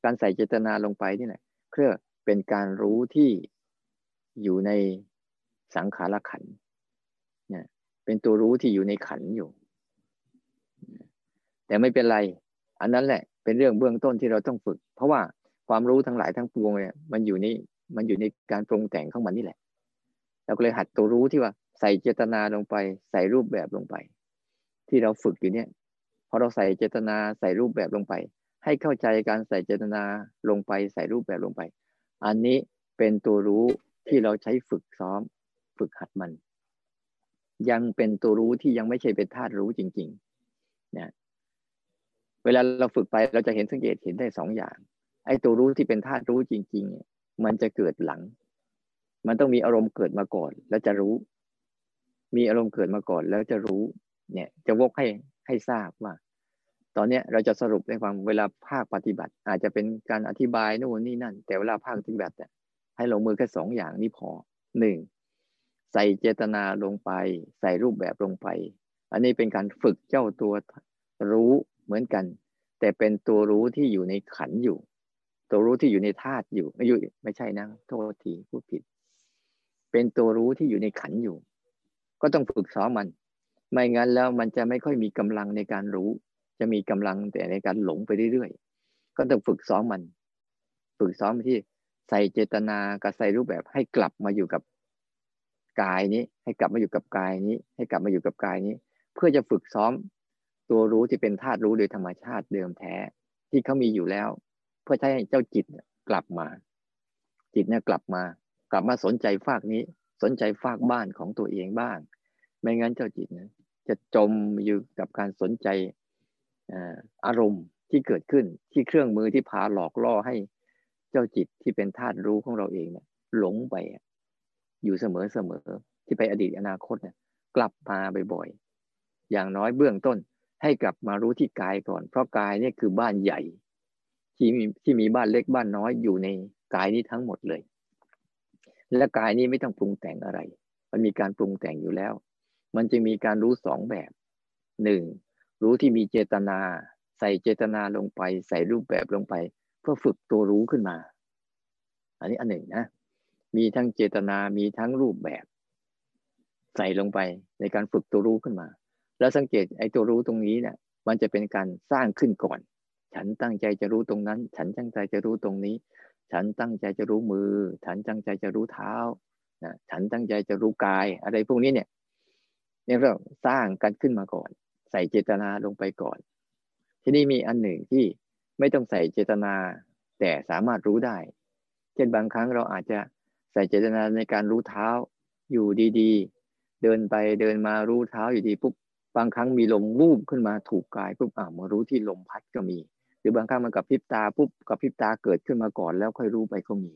การใส่เจตนาลงไปนี่แหละเพื่อเป็นการรู้ที่อยู่ในสังขารขันเนี่ยเป็นตัวรู้ที่อยู่ในขันอยู่ แต่ไม่เป็นไร อันนั้นแหละเป็นเรื่องเบื้องต้นที่เราต้องฝึก เพราะว่าความรู้ทั้งหลายทั้งปวงเนี่ยมันอยู่ในมันอยู่ในการปรุงแต่งของมันนี่แหละ เราก็เลยหัดตัวรู้ที่ว่าใส่เจตนาลงไป ใส่รูปแบบลงไป ที่เราฝึกอยู่เนี่ยพอเราใส่เจตนาใส่รูปแบบลงไป ให้เข้าใจการใส่เจตนาลงไป ใส่รูปแบบลงไป อันนี้เป็นตัวรู้ที่เราใช้ฝึกซ้อม ฝึกหัดมัน ยังเป็นตัวรู้ที่ยังไม่ใช่เป็นธาตุรู้จริงๆเนี่ย เวลาเราฝึกไปเราจะเห็นสังเกตเห็นได้สองอย่าง ไอ้ตัวรู้ที่เป็นธาตุรู้จริง ๆ มันจะเกิดหลัง มันต้องมีอารมณ์เกิดมาก่อน แล้วจะรู้ มีอารมณ์เกิดมาก่อน แล้วจะรู้ เนี่ย จะวกให้ให้ทราบว่า ตอนเนี้ยเราจะสรุปในความเวลาภาคปฏิบัติ อาจจะเป็นการอธิบายโน่นนี่นั่น แต่เวลาภาคปฏิบัติให้ลงมือแค่สองอย่างนี้พอหนึ่งใส่เจตนาลงไป ใส่รูปแบบลงไป อันนี้เป็นการฝึกเจ้าตัวรู้ เหมือนกัน แต่เป็นตัวรู้ที่อยู่ในขันอยู่ ตัวรู้ที่อยู่ในธาตุอยู่ไม่อยู่ไม่ใช่นะโทษทีพูดผิด เป็นตัวรู้ที่อยู่ในขันอยู่ ก็ต้องฝึกซ้อมมัน ไม่งั้นแล้วมันจะไม่ค่อยมีกำลังในการรู้ จะมีกำลังแต่ในการหลงไปเรื่อยๆก็ต้องฝึกซ้อมมัน ฝึกซ้อมที่ใส่เจตนากับใส่รูปแบบให้กลับมาอยู่กับกายนี้ ให้กลับมาอยู่กับกายนี้ ให้กลับมาอยู่กับกายนี้ เพื่อจะฝึกซ้อม ตัวรู้ที่เป็นธาตุรู้โดยธรรมชาติเดิมแท้ที่เขามีอยู่แล้ว เพื่อให้เจ้าจิตกลับมา จิตเนี่ยกลับมา กลับมาสนใจฝากนี้ สนใจฝากบ้านของตัวเองบ้าง ไม่งั้นเจ้าจิตนะจะจมอยู่กับการสนใจอารมณ์ที่เกิดขึ้นที่เครื่องมือที่พาหลอกล่อให้เจ้าจิตที่เป็นธาตุรู้ของเราเองเนี่ยหลงไปอยู่เสมอเสมอที่ไปอดีตอนาคตเนี่ยกลับมาบ่อยๆอย่างน้อยเบื้องต้น ให้กลับมารู้ที่กายก่อน เพราะกายเนี่ยคือบ้านใหญ่ ที่มีที่มีบ้านเล็กบ้านน้อยอยู่ในกายนี้ทั้งหมดเลย และกายนี้ไม่ต้องปรุงแต่งอะไร มันมีการปรุงแต่งอยู่แล้ว มันจะมีการรู้สองแบบหนึ่งรู้ที่มีเจตนา ใส่เจตนาลงไป ใส่รูปแบบลงไป เพื่อฝึกตัวรู้ขึ้นมา อันนี้อันหนึ่งนะ มีทั้งเจตนามีทั้งรูปแบบ ใส่ลงไปในการฝึกตัวรู้ขึ้นมา แล้วสังเกตไอ้ตัวรู้ตรงนี้เนี่ยมันจะเป็นการสร้างขึ้นก่อน ฉันตั้งใจจะรู้ตรงนั้น ฉันตั้งใจจะรู้ตรงนี้ ฉันตั้งใจจะรู้มือ ฉันตั้งใจจะรู้เท้านะฉันตั้งใจจะรู้กาย อะไรพวกนี้เนี่ยเนี่ยเราสร้างกันขึ้นมาก่อน ใส่เจตนาลงไปก่อน ที่นี่มีอันหนึ่งที่ไม่ต้องใส่เจตนา แต่สามารถรู้ได้ เช่นบางครั้งเราอาจจะใส่เจตนาในการรู้เท้าอยู่ดีๆ เดินไปเดินมารู้เท้าอยู่ดีปุ๊บ บางครั้งมีลมวูบขึ้นมาถูกกายปุ๊บอ่ามารู้ที่ลมพัดก็มี หรือบางครั้งมันกับพริบตาปุ๊บกับพริบตาเกิดขึ้นมาก่อนแล้วค่อยรู้ไปก็มี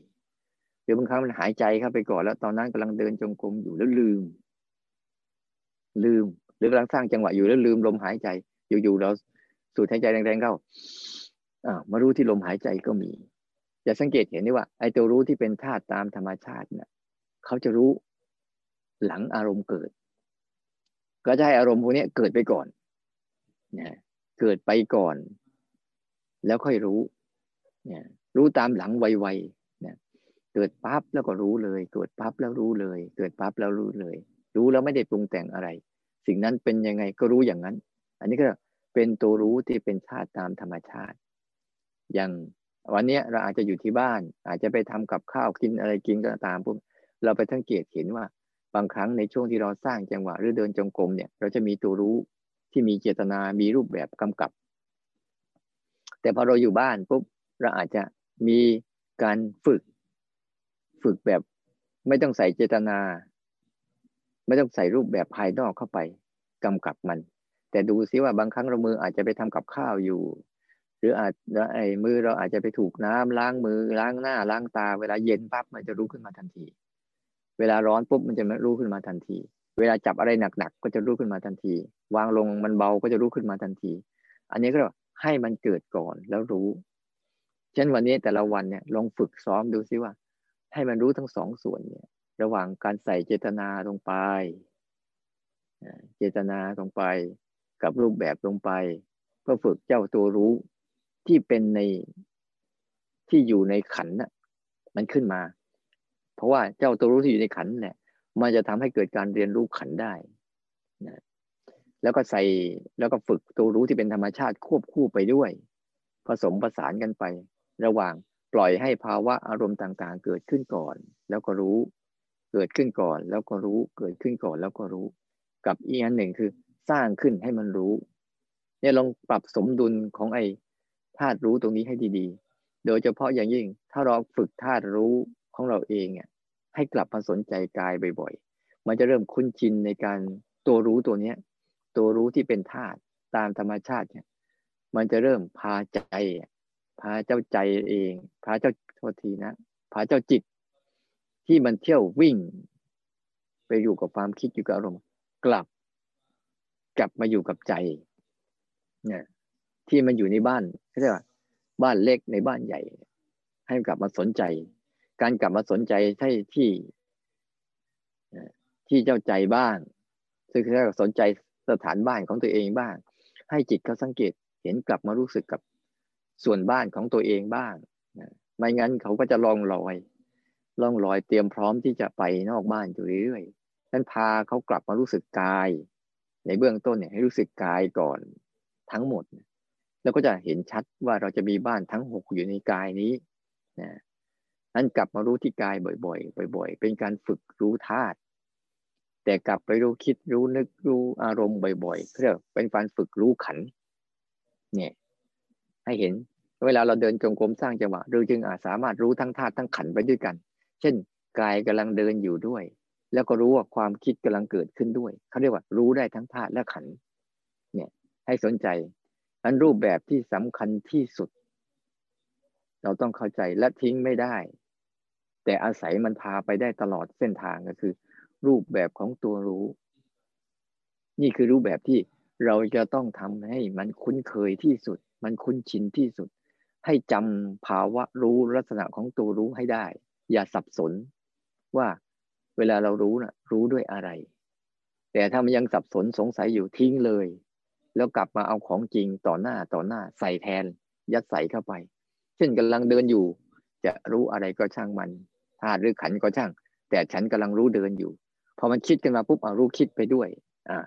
หรือบางครั้งมันหายใจเข้าไปก่อนแล้วตอนนั้นกำลังเดินจงกรมอยู่แล้วลืม ลืม หรือกำลังสร้างจังหวะอยู่แล้วลืมลมหายใจ อยู่ๆเราสูดหายใจแรงๆเข้าอ่ามารู้ที่ลมหายใจก็มีจะสังเกตเห็นได้ว่าไอ้ตัวรู้ที่เป็นธาตุตามธรรมชาติเนี่ยเขาจะรู้หลังอารมณ์เกิด ก็จะให้อารมณ์พวกนี้เกิดไปก่อนเนี่ยเกิดไปก่อน แล้วค่อยรู้เนี่ยรู้ตามหลังไวๆเนี่ยเกิดปั๊บแล้วก็รู้เลย เกิดปั๊บแล้วรู้เลย เกิดปั๊บแล้วรู้เลย รู้แล้วไม่ได้ปรุงแต่งอะไร สิ่งนั้นเป็นยังไงก็รู้อย่างนั้น อันนี้ก็เป็นตัวรู้ที่เป็นชาติตามธรรมชาติ อย่างวันนี้เราอาจจะอยู่ที่บ้าน อาจจะไปทำกับข้าวกินอะไรกินก็ตามปุ๊บเราไปทั้งเกตเห็นว่า บางครั้งในช่วงที่เราสร้างจังหวะหรือเดินจงกรมเนี่ย เราจะมีตัวรู้ที่มีเจตนา มีรูปแบบกำกับ แต่พอเราอยู่บ้านปุ๊บเราอาจจะมีการฝึก ฝึกแบบไม่ต้องใส่เจตนา ไม่ต้องใส่รูปแบบภายนอกเข้าไปกำกับมัน แต่ดูซิว่าบางครั้งเรามืออาจจะไปทำกับข้าวอยู่ หรืออาจไอ้มือเราอาจจะไปถูกน้ำล้างมือล้างหน้าล้างตา เวลาเย็นปั๊บมันจะรู้ขึ้นมาทันที เวลาร้อนปุ๊บมันจะรู้ขึ้นมาทันที เวลาจับอะไรหนักๆก็จะรู้ขึ้นมาทันที วางลงมันเบาก็จะรู้ขึ้นมาทันที อันนี้ก็ให้มันเกิดก่อนแล้วรู้ เช่นวันนี้แต่ละวันเนี่ยลองฝึกซ้อมดูซิว่า ให้มันรู้ทั้งสองส่วนเนี่ย ระหว่างการใส่เจตนาลงไป เจตนาลงไป กับรูปแบบลงไป เพื่อฝึกเจ้าตัวรู้ที่เป็นในที่อยู่ในขันน่ะมันขึ้นมา เพราะว่าเจ้าตัวรู้ที่อยู่ในขันเนี่ย มันจะทำให้เกิดการเรียนรู้ขันได้นะแล้วก็ใส่แล้วก็ฝึกตัวรู้ที่เป็นธรรมชาติควบคู่ไปด้วย ผสมประสานกันไป ระหว่างปล่อยให้ภาวะอารมณ์ต่างๆ เกิดขึ้นก่อน แล้วก็รู้ เกิดขึ้นก่อน แล้วก็รู้เกิดขึ้นก่อนแล้วก็รู้ กับอีกอันหนึ่งคือสร้างขึ้นให้มันรู้ เนี่ยลองปรับสมดุลของไอ้ธาตุรู้ตรงนี้ให้ดีๆ โดยเฉพาะอย่างยิ่ง ถ้าเราฝึกธาตุรู้ ของเราเองเนี่ยให้กลับมาสนใจกายบ่อยๆ มันจะเริ่มคุ้นชินในการตัวรู้ตัวเนี้ย ตัวรู้ที่เป็นธาตุตามธรรมชาติเนี่ย มันจะเริ่มพาใจ พาเจ้าใจเอง พาเจ้าโทษทีนะพาเจ้าจิต ที่มันเที่ยววิ่ง ไปอยู่กับความคิดอยู่กับอารมณ์กลับ กลับมาอยู่กับใจ เนี่ย ที่มันอยู่ในบ้านเรียกว่าบ้านเล็กในบ้านใหญ่ ให้กลับมาสนใจ การกลับมาสนใจใช่ที่ที่เจ้าใจบ้าง ซึ่งเรียกสนใจสถานบ้านของตัวเองบ้าง ให้จิตเขาสังเกตเห็นกลับมารู้สึกกับส่วนบ้านของตัวเองบ้างไม่งั้นเขาก็จะลองลอยล่องลอยเตรียมพร้อมที่จะไปนอกบ้านอยู่เรื่อยๆนั้นพาเขากลับมารู้สึกกาย ในเบื้องต้นเนี่ยให้รู้สึกกายก่อนทั้งหมด แล้วก็จะเห็นชัดว่าเราจะมีบ้านทั้งหกอยู่ในกายนี้นะ นั้นกลับมารู้ที่กายบ่อยๆ บ่อย ๆ เป็นการฝึกรู้ธาตุแต่กลับไปรู้คิดรู้นึกรู้อารมณ์บ่อยๆเรียกเป็นการฝึกรู้ขัน เนี่ย ให้เห็น เวลาเราเดินจงกรมสร้างจังหวะเราจึงอาจสามารถรู้ทั้งธาตุทั้งขันไปด้วยกัน เช่นกายกำลังเดินอยู่ด้วย แล้วก็รู้ว่าความคิดกำลังเกิดขึ้นด้วยเขาเรียกว่ารู้ได้ทั้งธาตุและขัน เนี่ย ให้สนใจอันรูปแบบที่สำคัญที่สุด เราต้องเข้าใจและทิ้งไม่ได้ แต่อาศัยมันพาไปได้ตลอดเส้นทางก็คือ รูปแบบของตัวรู้ นี่คือรูปแบบที่เราจะต้องทำให้มันคุ้นเคยที่สุด มันคุ้นชินที่สุด ให้จำภาวะรู้ลักษณะของตัวรู้ให้ได้ อย่าสับสนว่าเวลาเรารู้นะ่ะ รู้ด้วยอะไร แต่ถ้ามันยังสับสนสงสัยอยู่ทิ้งเลย แล้วกลับมาเอาของจริงต่อหน้าต่อหน้าใส่แทน ยัดใส่เข้าไป เช่นกำลังเดินอยู่ จะรู้อะไรก็ช่างมันธาตุหรือขันก็ช่าง แต่ฉันกำลังรู้เดินอยู่พอมันคิดกันมาปุ๊บเอารู้คิดไปด้วย อ่า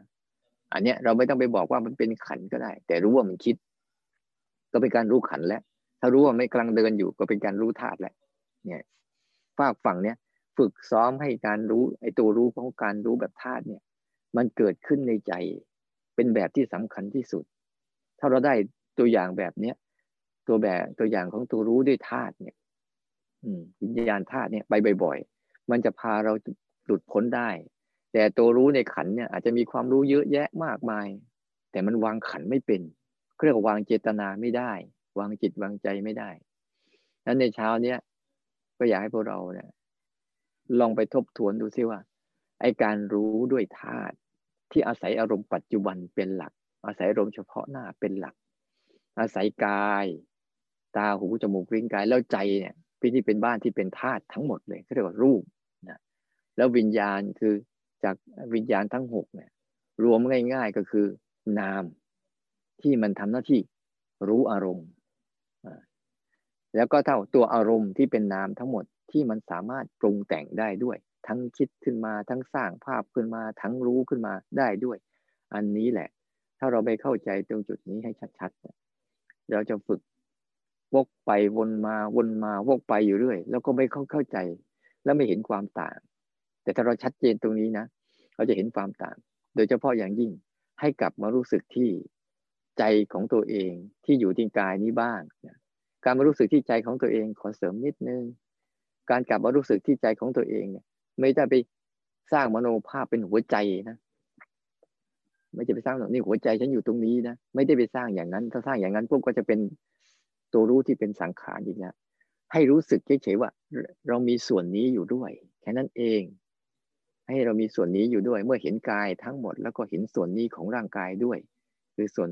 อันเนี้ยเราไม่ต้องไปบอกว่ามันเป็นขันก็ได้ แต่รู้ว่ามันคิด ก็เป็นการรู้ขันแล้ว ถ้ารู้ว่าไม่กำลังเดินอยู่ ก็เป็นการรู้ธาตุแล้วเนี่ยฝากฝั่งเนี้ยฝึกซ้อมให้การรู้ไอ้ตัวรู้ของการรู้แบบธาตุเนี่ย มันเกิดขึ้นในใจ เป็นแบบที่สำคัญที่สุด ถ้าเราได้ตัวอย่างแบบเนี้ย ตัวแบบตัวอย่างของตัวรู้ด้วยธาตุเนี่ย อืมวิญญาณธาตุเนี่ยไปบ่อยๆมันจะพาเราหลุดพ้นได้ แต่ตัวรู้ในขันเนี่ย อาจจะมีความรู้เยอะแยะมากมาย แต่มันวางขันไม่เป็นเรียกว่าวางเจตนาไม่ได้ วางจิตวางใจไม่ได้นั้นในเช้าเนี้ยก็อยากให้พวกเราเนี่ย ลองไปทบทวนดูซิว่า ไอการรู้ด้วยธาตุที่อาศัยอารมณ์ปัจจุบันเป็นหลัก อาศัยอารมณ์เฉพาะหน้าเป็นหลัก อาศัยกาย ตาหูจมูกลิ้นกายแล้วใจเนี่ยพี่ที่เป็นบ้านที่เป็นธาตุทั้งหมดเลยเขาเรียกว่ารูปนะแล้ววิญญาณคือจากวิญญาณทั้งหกเนี่ยรวมง่าย ๆก็คือนามที่มันทำหน้าที่รู้อารมณ์ แล้วก็เท่าตัวอารมณ์ที่เป็นนามทั้งหมดที่มันสามารถปรุงแต่งได้ด้วย ทั้งคิดขึ้นมาทั้งสร้างภาพขึ้นมาทั้งรู้ขึ้นมาได้ด้วย อันนี้แหละ ถ้าเราไปเข้าใจตรงจุดนี้ให้ชัดๆเราจะฝึก วกไปวนมาวนมาวกไปอยู่เรื่อย แล้วก็ไม่เข้าเข้าใจ แล้วไม่เห็นความต่าง แต่ถ้าเราชัดเจนตรงนี้นะเราจะเห็นความต่าง โดยเฉพาะอย่างยิ่งให้กลับมารู้สึกที่ใจของตัวเองที่อยู่ที่กายนี้บ้างการมารู้สึกที่ใจของตัวเองขอเสริมนิดนึงการกลับมารู้สึกที่ใจของตัวเองเนี่ย ไม่ได้ไปสร้างมโนภาพเป็นหัวใจนะไม่จะไปสร้างนี่หัวใจฉันอยู่ตรงนี้นะไม่ได้ไปสร้างอย่างนั้น ถ้าสร้างอย่างนั้นพวกก็จะเป็น ตัวรู้ที่เป็นสังขารอีกแล้วให้รู้สึกเฉยๆว่า เรามีส่วนนี้อยู่ด้วย แค่นั้นเอง ให้เรามีส่วนนี้อยู่ด้วย เมื่อเห็นกายทั้งหมด แล้วก็เห็นส่วนนี้ของร่างกายด้วย คือส่วน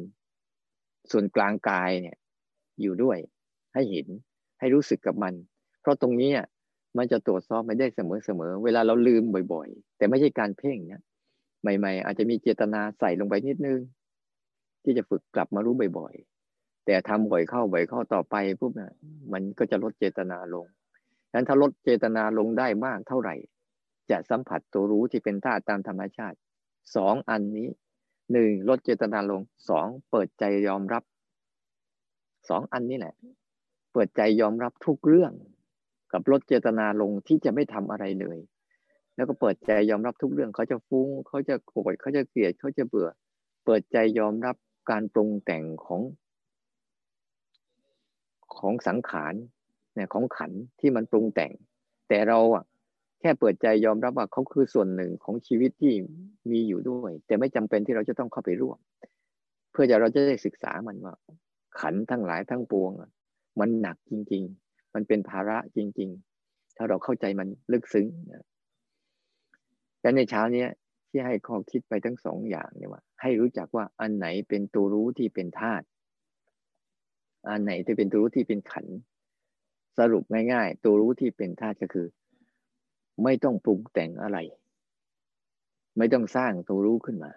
ส่วนกลางกายเนี่ย อยู่ด้วย ให้เห็น ให้รู้สึกกับมัน เพราะตรงนี้มันจะตรวจสอบไม่ได้เสมอเสมอเวลาเราลืมบ่อย ๆ แต่ไม่ใช่การเพ่งนี่ยใหม่ ๆ อาจจะมีเจตนาใส่ลงไปนิดนึง ที่จะฝึกกลับมารู้บ่อยๆ แต่ทำบ่อยเข้าบ่อยเข้าต่อไปปุ๊บมันก็จะลดเจตนาลงดังนั้นถ้าลดเจตนาลงได้มากเท่าไหร่ จะสัมผัสตัวรู้ที่เป็นธาตุตามธรรมชาติสองอันนี้หนึ่งลดเจตนาลงสองเปิดใจยอมรับสองอันนี้แหละ เปิดใจยอมรับทุกเรื่อง กับลดเจตนาลงที่จะไม่ทำอะไรเลย แล้วก็เปิดใจยอมรับทุกเรื่องเขาจะฟุง้งเขาจะโกรธเขาจะเกลียดเขาจะเบื่อ เปิดใจยอมรับการปรุงแต่งของ ของสังขารเนี่ยของขันที่มันปรุงแต่ง แต่เราอะแค่เปิดใจยอมรับว่าเขาคือส่วนหนึ่งของชีวิตที่มีอยู่ด้วย แต่ไม่จำเป็นที่เราจะต้องเข้าไปร่วม เพื่อจะเราจะได้ศึกษามันว่า ขันทั้งหลายทั้งปวง มันหนักจริง ๆ มันเป็นภาระจริง ๆ ถ้าเราเข้าใจมันลึกซึ้งและในเช้านี้ที่ให้ข้อคิดไปทั้งสองอย่างเนี่ยว่า ให้รู้จักว่าอันไหนเป็นตัวรู้ที่เป็นธาตุ อันไหนที่เป็นตัวรู้ที่เป็นขัน สรุปง่าย ๆ ตัวรู้ที่เป็นธาตุก็คือ ไม่ต้องปรุงแต่งอะไร ไม่ต้องสร้างตัวรู้ขึ้นมา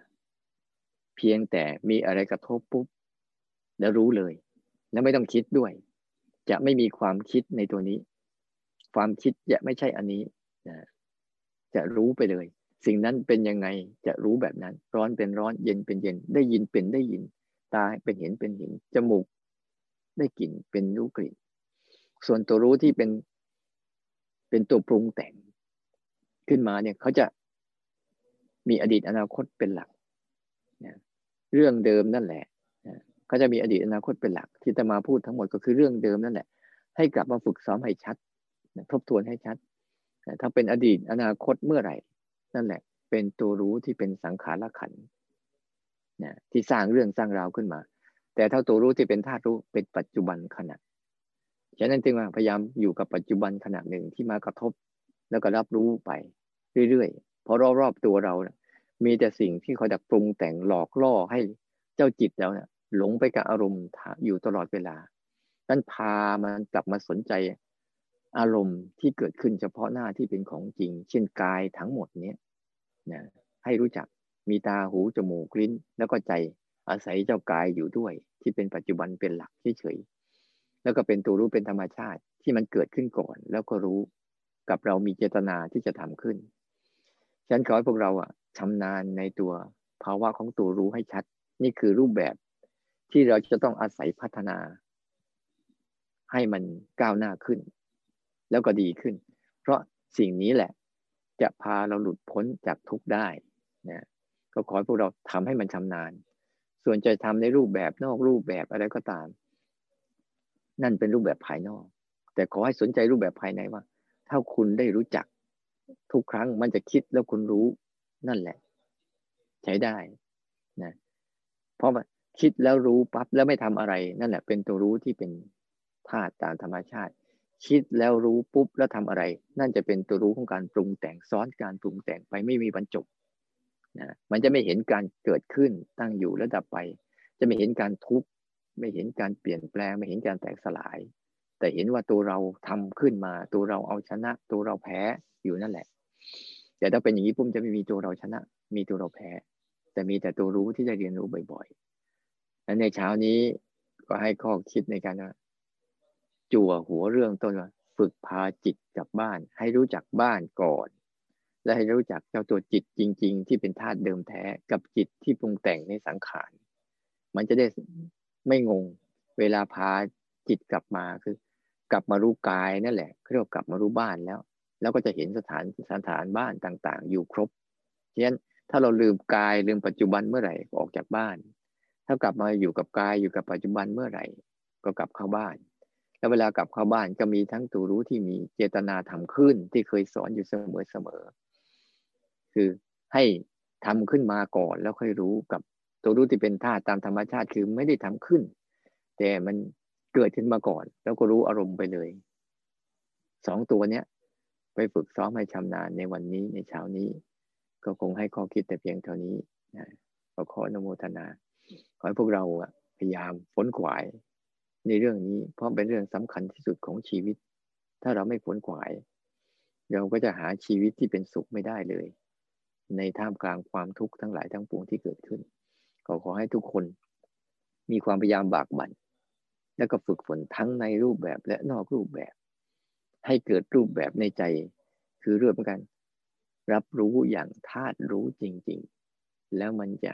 เพียงแต่มีอะไรกระทบปุ๊บ แล้วรู้เลย แล้วไม่ต้องคิดด้วย จะไม่มีความคิดในตัวนี้ ความคิดจะไม่ใช่อันนี้นะจะรู้ไปเลย สิ่งนั้นเป็นยังไงจะรู้แบบนั้น ร้อนเป็นร้อนเย็นเป็นเย็น ได้ยินเป็นได้ยิน ตาเป็นเห็นเป็นเห็นจมูก ได้กลิ่นเป็นรู้กลิ่น ส่วนตัวรู้ที่เป็นเป็นตัวปรุงแต่งขึ้นมาเนี่ยเขาจะมีอดีตอนาคตเป็นหลักเรื่องเดิมนั่นแหละเขาจะมีอดีตอนาคตเป็นหลัก ที่จะมาพูดทั้งหมดก็คือเรื่องเดิมนั่นแหละ ให้กลับมาฝึกซ้อมให้ชัดทบทวนให้ชัดถ้าเป็นอดีตอนาคตเมื่อไหร่ นั่นแหละ เป็นตัวรู้ที่เป็นสังขารขันนะที่สร้างเรื่องสร้างราวขึ้นมา แต่ถ้าตัวรู้ที่เป็นธาตุรู้เป็นปัจจุบันขณะฉะนั้นจึงว่าพยายามอยู่กับปัจจุบันขณะหนึ่งที่มากระทบ แล้วก็รับรู้ไปเรื่อยๆเพราะรอบๆตัวเรานะมีแต่สิ่งที่เขาจะปรุงแต่งหลอกล่อให้เจ้าจิตแล้วเนะี่ยหลงไปกับอารมณ์อยู่ตลอดเวลานั้นพามันกลับมาสนใจอารมณ์ที่เกิดขึ้นเฉพาะหน้าที่เป็นของจริง เช่นกายทั้งหมดเนี้ยนะให้รู้จักมีตาหูจมูกลิ้นแล้วก็ใจ อาศัยเจ้ากายอยู่ด้วย ที่เป็นปัจจุบันเป็นหลักเฉยๆแล้วก็เป็นตัวรู้เป็นธรรมชาติที่มันเกิดขึ้นก่อน แล้วก็รู้กับเรามีเจตนาที่จะทำขึ้นฉันขอให้พวกเราอะชำนาญในตัวภาวะของตัวรู้ให้ชัด นี่คือรูปแบบที่เราจะต้องอาศัยพัฒนา ให้มันก้าวหน้าขึ้น แล้วก็ดีขึ้น เพราะสิ่งนี้แหละ จะพาเราหลุดพ้นจากทุกข์ได้นะก็ขอให้พวกเราทำให้มันชำนาญ ส่วนจะทำในรูปแบบนอกรูปแบบอะไรก็ตาม นั่นเป็นรูปแบบภายนอก แต่ขอให้สนใจรูปแบบภายในว่า ถ้าคุณได้รู้จัก ทุกครั้งมันจะคิดแล้วคุณรู้นั่นแหละ ใช้ได้นะเพราะว่าคิดแล้วรู้ปั๊บแล้วไม่ทำอะไร นั่นแหละ เป็นตัวรู้ที่เป็นธาตุตามธรรมชาติ คิดแล้วรู้ปุ๊บแล้วทำอะไร นั่นจะเป็นตัวรู้ของการปรุงแต่งซ้อนการปรุงแต่งไปไม่มีบรรจบ นะมันจะไม่เห็นการเกิดขึ้นตั้งอยู่แล้วดับไป จะไม่เห็นการทุบไม่เห็นการเปลี่ยนแปลง ไม่เห็นการแตกสลาย แต่เห็นว่าตัวเราทำขึ้นมา ตัวเราเอาชนะ ตัวเราแพ้อยู่นั่นแหละ แต่ถ้าเป็นอย่างนี้ปุ๊บจะไม่มีตัวเราชนะ มีตัวเราแพ้ แต่มีแต่ตัวรู้ที่จะเรียนรู้บ่อยๆและในเช้านี้ก็ให้ข้อคิดในการว่าจั่วหัวเรื่องต้นว่าฝึกพาจิตกลับบ้าน ให้รู้จักบ้านก่อน และให้รู้จักเจ้าตัวจิตจริง ๆ ที่เป็นธาตุเดิมแท้กับจิตที่ปรุงแต่งในสังขาร มันจะได้ไม่งง เวลาพาจิตกลับมาคือ กลับมารู้กายนั่นแหละเรียกกลับมารู้บ้านแล้ว แล้วก็จะเห็นสถานสถานบ้านต่าง ๆ อยู่ครบฉะนั้นถ้าเราลืมกายลืมปัจจุบันเมื่อไหร่ออกจากบ้าน ถ้ากลับมาอยู่กับกายอยู่กับปัจจุบันเมื่อไหร่ ก็กลับเข้าบ้าน แล้วเวลากลับเข้าบ้านก็มีทั้งตัวรู้ที่มีเจตนาทำขึ้นที่เคยสอนอยู่เสมอๆ คือให้ทำขึ้นมาก่อนแล้วค่อยรู้กับตัวรู้ที่เป็นธาตุตามธรรมชาติคือไม่ได้ทำขึ้น แต่มันเกิดขึ้นมาก่อน แล้วก็รู้อารมณ์ไปเลยสองตัวเนี้ยไปฝึกซ้อมให้ชำนาญในวันนี้ในเช้านี้ ก็คงให้ข้อคิดแต่เพียงเท่านี้นะขอขอนโมทนา ขอให้พวกเราพยายามฝนขวาย ในเรื่องนี้เพราะเป็นเรื่องสำคัญที่สุดของชีวิต ถ้าเราไม่ฝนขวาย เราก็จะหาชีวิตที่เป็นสุขไม่ได้เลย ในท่ามกลางความทุกข์ทั้งหลายทั้งปวงที่เกิดขึ้นขอขอให้ทุกคนมีความพยายามบากบั่นแล้วก็ฝึกฝนทั้งในรูปแบบและนอกรูปแบบ ให้เกิดรูปแบบในใจ คือเรื่องกัน รับรู้อย่างธาตุรู้จริง ๆ แล้วมันจะ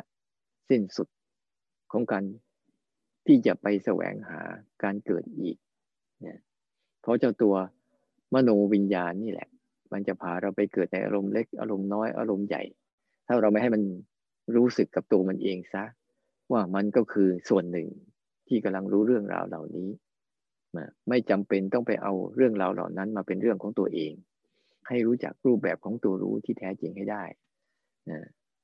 สิ้นสุดของการที่จะไปแสวงหาการเกิดอีกเนี่ยเพราะเจ้าตัวมโนวิญญาณนี่แหละ มันจะพาเราไปเกิดในอารมณ์เล็กอารมณ์น้อยอารมณ์ใหญ่ ถ้าเราไม่ให้มันรู้สึกกับตัวมันเองซะ ว่ามันก็คือส่วนหนึ่งที่กำลังรู้เรื่องราวเหล่านี้ไม่จำเป็นต้องไปเอาเรื่องราวเหล่านั้นมาเป็นเรื่องของตัวเอง ให้รู้จักรูปแบบของตัวรู้ที่แท้จริงให้ได้นะ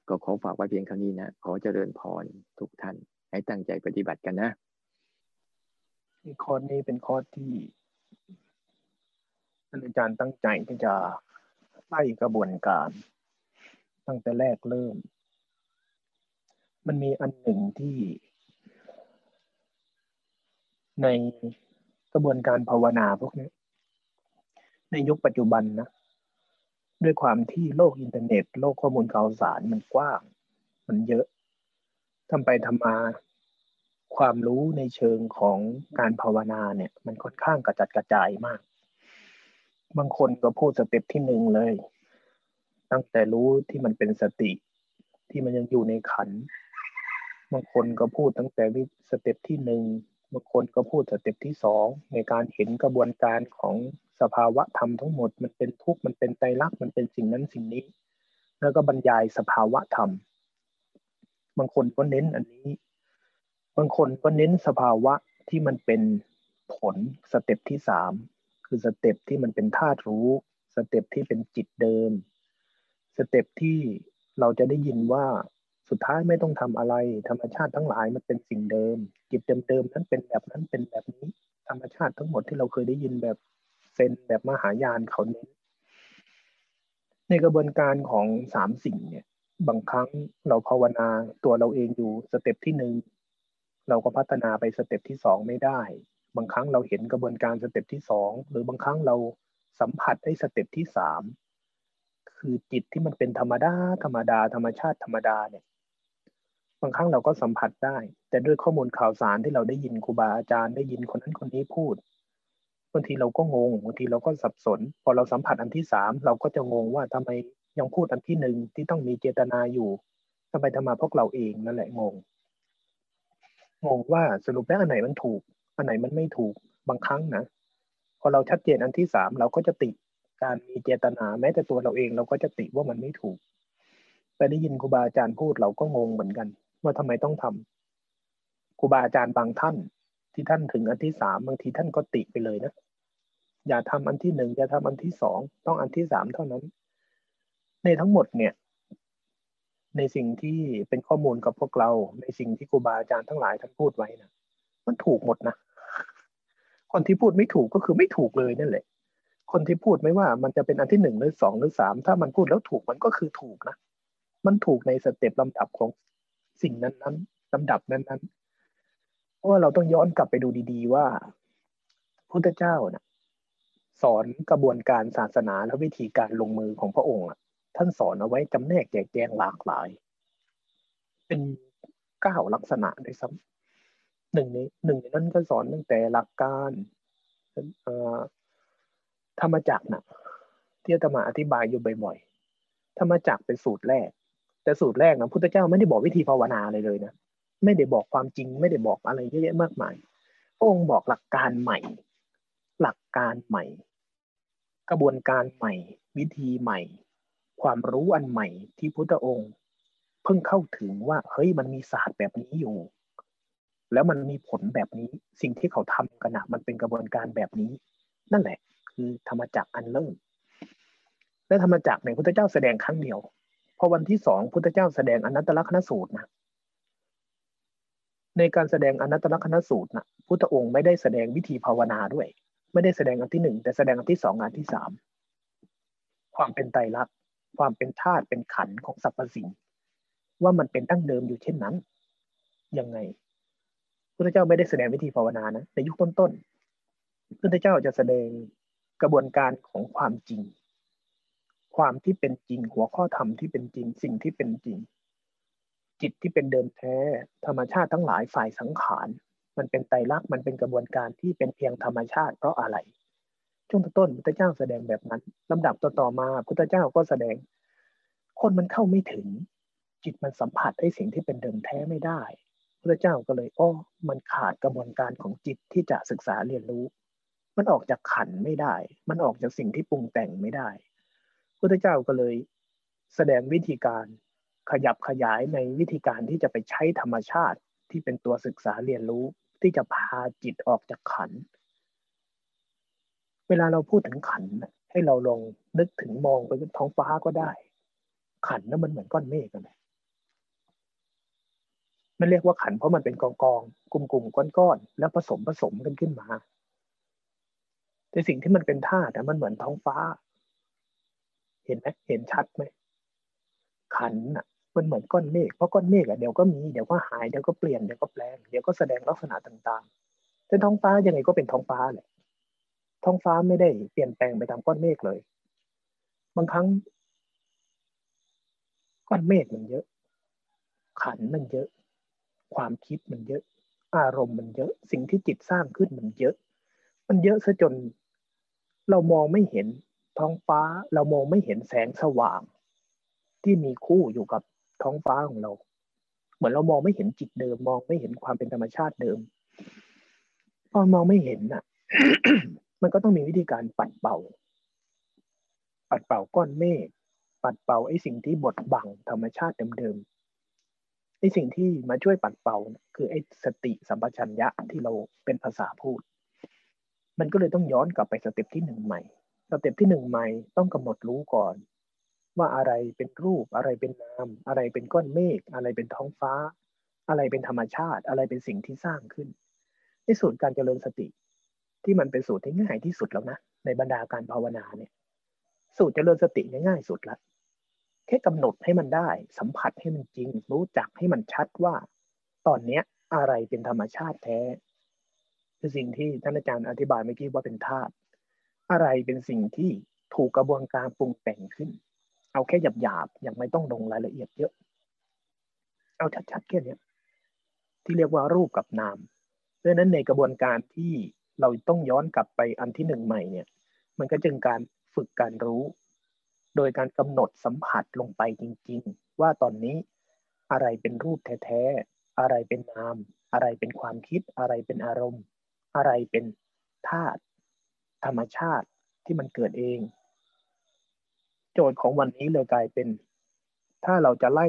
ก็ขอฝากไว้เพียงเท่านี้นะ ขอเจริญพรทุกท่าน ให้ตั้งใจปฏิบัติกันนะข้อนี้เป็นข้อที่ ท่านอาจารย์ตั้งใจที่จะไล่กระบวนการ ตั้งแต่แรกเริ่ม มันมีอันหนึ่งที่ ในกระบวนการภาวนาพวกนี้ ในยุคปัจจุบันนะ ด้วยความที่โลกอินเทอร์เน็ต โลกข้อมูลข่าวสารมันกว้าง มันเยอะทำไปทำมาความรู้ในเชิงของการภาวนาเนี่ย มันค่อนข้างกระจัดกระจายมาก บางคนก็พูด step ที่หนึ่งเลย ตั้งแต่รู้ที่มันเป็นสติที่มันยังอยู่ในขันธ์ บางคนก็พูดตั้งแต่ step ที่หนึ่งบางคนก็พูด step ที่สองในการเห็นกระบวนการของสภาวะธรรมทั้งหมด มันเป็นทุกข์มันเป็นไตรลักษณ์มันเป็นสิ่งนั้นสิ่งนี้ แล้วก็บรรยายสภาวะธรรม บางคนก็เน้นอันนี้ บางคนก็เน้นสภาวะที่มันเป็นผล step ที่สาม คือ step ที่มันเป็นธาตุรู้ step ที่เป็นจิตเดิม step ที่เราจะได้ยินว่าสุดท้ายไม่ต้องทำอะไร ธรรมชาติทั้งหลายมันเป็นสิ่งเดิม จิตเดิมๆนั้นเป็นแบบนั้นเป็นแบบนี้ ธรรมชาติทั้งหมดที่เราเคยได้ยินแบบเซนแบบมหายานเขาเน้นในกระบวนการของสามสิ่งเนี่ย บางครั้งเราภาวนาตัวเราเองอยู่ step ที่หนึ่งเราก็พัฒนาไป step ที่สองไม่ได้ บางครั้งเราเห็นกระบวนการ step ที่สองหรือบางครั้งเราสัมผัสได้ step ที่สามคือจิตที่มันเป็นธรรมดาธรรมดา ธรรมชาติธรรมดาเนี่ยบางครั้งเราก็สัมผัสได้ แต่ด้วยข้อมูลข่าวสารที่เราได้ยินครูบาอาจารย์ได้ยินคนนั้นคนนี้พูดบางทีเราก็งงบางทีเราก็สับสน พอเราสัมผัสอันที่สามเราก็จะงงว่าทำไมยังพูดอันที่หนึ่งที่ต้องมีเจตนาอยู่ทำไมทำมาพวกเราเองนั่นแหละงงงงว่าสรุปแล้วอันไหนมันถูก อันไหนมันไม่ถูกบางครั้งนะพอเราชัดเจนอันที่สามเราก็จะติการมีเจตนาแม้แต่ตัวเราเองเราก็จะติว่ามันไม่ถูก แต่ได้ยินครูบาอาจารย์พูดเราก็งงเหมือนกัน ว่าทำไมต้องทำครูบาอาจารย์บางท่าน ที่ท่านถึงอันที่สามบางทีท่านก็ติไปเลยนะอย่าทำอันที่หนึ่งอย่าทำอันที่สองต้องอันที่สามเท่านั้น ในทั้งหมดเนี่ย ในสิ่งที่เป็นข้อมูลกับพวกเรา ในสิ่งที่ครูบาอาจารย์ทั้งหลายท่านพูดไว้นะมันถูกหมดนะ คนที่พูดไม่ถูกก็คือไม่ถูกเลยนั่นแหละ คนที่พูดไม่ว่ามันจะเป็นอันที่หนึ่งหรือสองหรือสามถ้ามันพูดแล้วถูกมันก็คือถูกนะ มันถูกในสเต็ปลำดับของสิ่งนั้นๆลำดับนั้นๆเพราะว่าเราต้องย้อนกลับไปดูดี ๆ ว่าพุทธเจ้านะสอนกระบวนการศาสนาและวิธีการลงมือของพระองค์ท่านสอนเอาไว้จำแนกแจกแจงหลากหลาย เป็นเก้าลักษณะด้วยซ้ำ หนึ่งในหนึ่งในนั้นก็สอนตั้งแต่หลักการธรรมจักรนะที่อาตมาอธิบายอยู่บ่อยๆธรรมจักรเป็นสูตรแรก แต่สูตรแรกนะพุทธเจ้าไม่ได้บอกวิธีภาวนาเลยเลยนะไม่ได้บอกความจริง ไม่ได้บอกอะไรเยอะแยะมากมายพระองค์บอกหลักการใหม่ หลักการใหม่ กระบวนการใหม่ วิธีใหม่ ความรู้อันใหม่ที่พุทธองค์ เพิ่งเข้าถึงว่าเฮ้ยมันมีศาสตร์แบบนี้อยู่ แล้วมันมีผลแบบนี้ สิ่งที่เขาทำกันนะมันเป็นกระบวนการแบบนี้ นั่นแหละ คือธรรมจักรอันเริ่มและธรรมจักรในพุทธเจ้าแสดงครั้งเดียว พอวันที่สองพุทธเจ้าแสดงอนัตตลกนสูตรนะในการแสดงอนัตตลกนสูตรนะพุทธองค์ไม่ได้แสดงวิธีภาวนาด้วย ไม่ได้แสดงอันที่หนึ่งแต่แสดงอันที่สองอันที่สามความเป็นไตรลักษณ์ความเป็นธาตุเป็นขันของสรรพสิ่ง ว่ามันเป็นตั้งเดิมอยู่เช่นนั้นยังไง พระเจ้าไม่ได้แสดงวิธีภาวนานะในยุคต้นๆพระเจ้าจะแสดงกระบวนการของความจริง ความที่เป็นจริง หัวข้อธรรมที่เป็นจริง สิ่งที่เป็นจริง จิตที่เป็นเดิมแท้ ธรรมชาติทั้งหลายฝ่ายสังขาร มันเป็นไตรลักษณ์มันเป็นกระบวนการที่เป็นเพียงธรรมชาติเพราะอะไรช่วงต้นพุทธเจ้าแสดงแบบนั้นลำดับต่อๆมาพุทธเจ้าก็แสดง คนมันเข้าไม่ถึง จิตมันสัมผัสได้สิ่งที่เป็นเดิมแท้ไม่ได้ พุทธเจ้าก็เลยอ้อมันขาดกระบวนการของจิตที่จะศึกษาเรียนรู้ มันออกจากขันไม่ได้ มันออกจากสิ่งที่ปรุงแต่งไม่ได้พุทธเจ้าก็เลยแสดงวิธีการขยับขยายในวิธีการที่จะไปใช้ธรรมชาติที่เป็นตัวศึกษาเรียนรู้ที่จะพาจิตออกจากขัน เวลาเราพูดถึงขันให้เราลองนึกถึงมองไปท้องฟ้าก็ได้ ขันนั้นมันเหมือนก้อนเมฆกันเล ยมันเรียกว่าขันเพราะมันเป็นกองกองกลุ่มกลุ่มก้อนก้อนแล้วผสมผสมกันขึ้นมา แต่สิ่งที่มันเป็นธาตุมันเหมือนท้องฟ้า เห็นไหมเห็นชัดไหมขันอะมันเหมือนก้อนเมฆเพราะก้อนเมฆอะเดี๋ยวก็มีเดี๋ยวก็หายเดี๋ยวก็เปลี่ยนเดี๋ยวก็แปลงเดี๋ยวก็แสดงลักษณะต่างๆแต่ท้องฟ้ายังไงก็เป็นท้องฟ้าแหละท้องฟ้าไม่ได้เปลี่ยนแปลงไปตามก้อนเมฆเลย บางครั้งก้อนเมฆมันเยอะ ขันมันเยอะ ความคิดมันเยอะ อารมณ์มันเยอะ สิ่งที่จิตสร้างขึ้นมันเยอะ มันเยอะซะจน เรามองไม่เห็นท้องฟ้า เรามองไม่เห็นแสงสว่าง ที่มีคู่อยู่กับท้องฟ้าของเรา เหมือนเรามองไม่เห็นจิตเดิม มองไม่เห็นความเป็นธรรมชาติเดิมพอมองไม่เห็นน่ะ มันก็ต้องมีวิธีการปัดเป่า ปัดเป่าก้อนเมฆปัดเป่าไอ้สิ่งที่บดบังธรรมชาติเดิม ไอ้สิ่งที่มาช่วยปัดเป่าคือไอ้สติสัมปชัญญะที่เราเป็นภาษาพูด มันก็เลยต้องย้อนกลับไป step ที่หนึ่งใหม่ step ที่หนึ่งใหม่ต้องกำหนดรู้ก่อน ว่าอะไรเป็นรูป อะไรเป็นนามอะไรเป็นก้อนเมฆอะไรเป็นท้องฟ้า อะไรเป็นธรรมชาติ อะไรเป็นสิ่งที่สร้างขึ้นในสูตรการเจริญสติ ที่มันเป็นสูตรที่ง่ายที่สุดแล้วนะในบรรดาการภาวนาเนี่ย สูตรเจริญสติง่ายสุดละ แค่กำหนดให้มันได้ สัมผัสให้มันจริง รู้จักให้มันชัดว่า ตอนเนี้ยอะไรเป็นธรรมชาติแท้ คือสิ่งที่ท่านอาจารย์อธิบายเมื่อกี้ว่าเป็นธาตุอะไรเป็นสิ่งที่ถูกกระบวนการปรุงแต่งขึ้น เอาแค่หยาบๆยังไม่ต้องลงรายละเอียดเยอะ เอาชัดๆแค่นี้ที่เรียกว่ารูปกับนามดังนั้นในกระบวนการที่เราต้องย้อนกลับไปอันที่หนึ่งใหม่เนี่ย มันก็จึงการฝึกการรู้ โดยการกำหนดสัมผัสลงไปจริง ๆ ว่าตอนนี้อะไรเป็นรูปแท้ๆ อะไรเป็นนาม อะไรเป็นความคิด อะไรเป็นอารมณ์ อะไรเป็นธาตุธรรมชาติที่มันเกิดเอง โจทย์ของวันนี้เลยกลายเป็น ถ้าเราจะไล่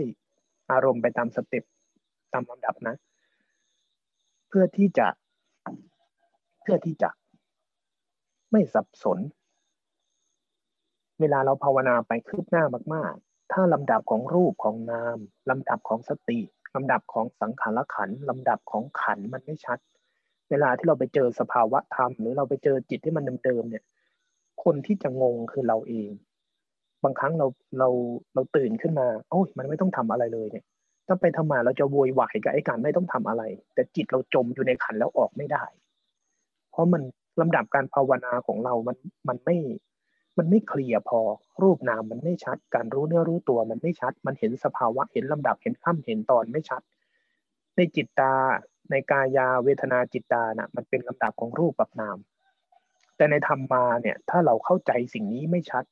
อารมณ์ไปตามสเต็ปตามลำดับนะ เพื่อที่จะ เพื่อที่จะ ไม่สับสน เวลาเราภาวนาไปคืบหน้ามาก ๆ ถ้าลำดับของรูปของนามลำดับของสติลำดับของสังขารขันลำดับของขันมันไม่ชัด เวลาที่เราไปเจอสภาวะธรรม หรือเราไปเจอจิตที่มันเดิมๆเนี่ย คนที่จะงงคือเราเอง บางครั้งเราเราเราตื่นขึ้นมา โอ้ยมันไม่ต้องทำอะไรเลยเนี่ยถ้าไปทำมาเราจะโวยวายกับไอ้การไม่ต้องทำอะไร แต่จิตเราจมอยู่ในขันแล้วออกไม่ได้ เพราะมันลำดับการภาวนาของเรามันมันไม่ มันไม่เคลียร์พอ รูปนามมันไม่ชัด การรู้เนื้อรู้ตัวมันไม่ชัด มันเห็นสภาวะเห็นลำดับเห็นขั้มเห็นตอนไม่ชัด ในจิตตาในกายาเวทนาจิตตานะ่ะมันเป็นลำดับของรูปกับนาม แต่ในธรรมมาเนี่ยถ้าเราเข้าใจสิ่งนี้ไม่ชัด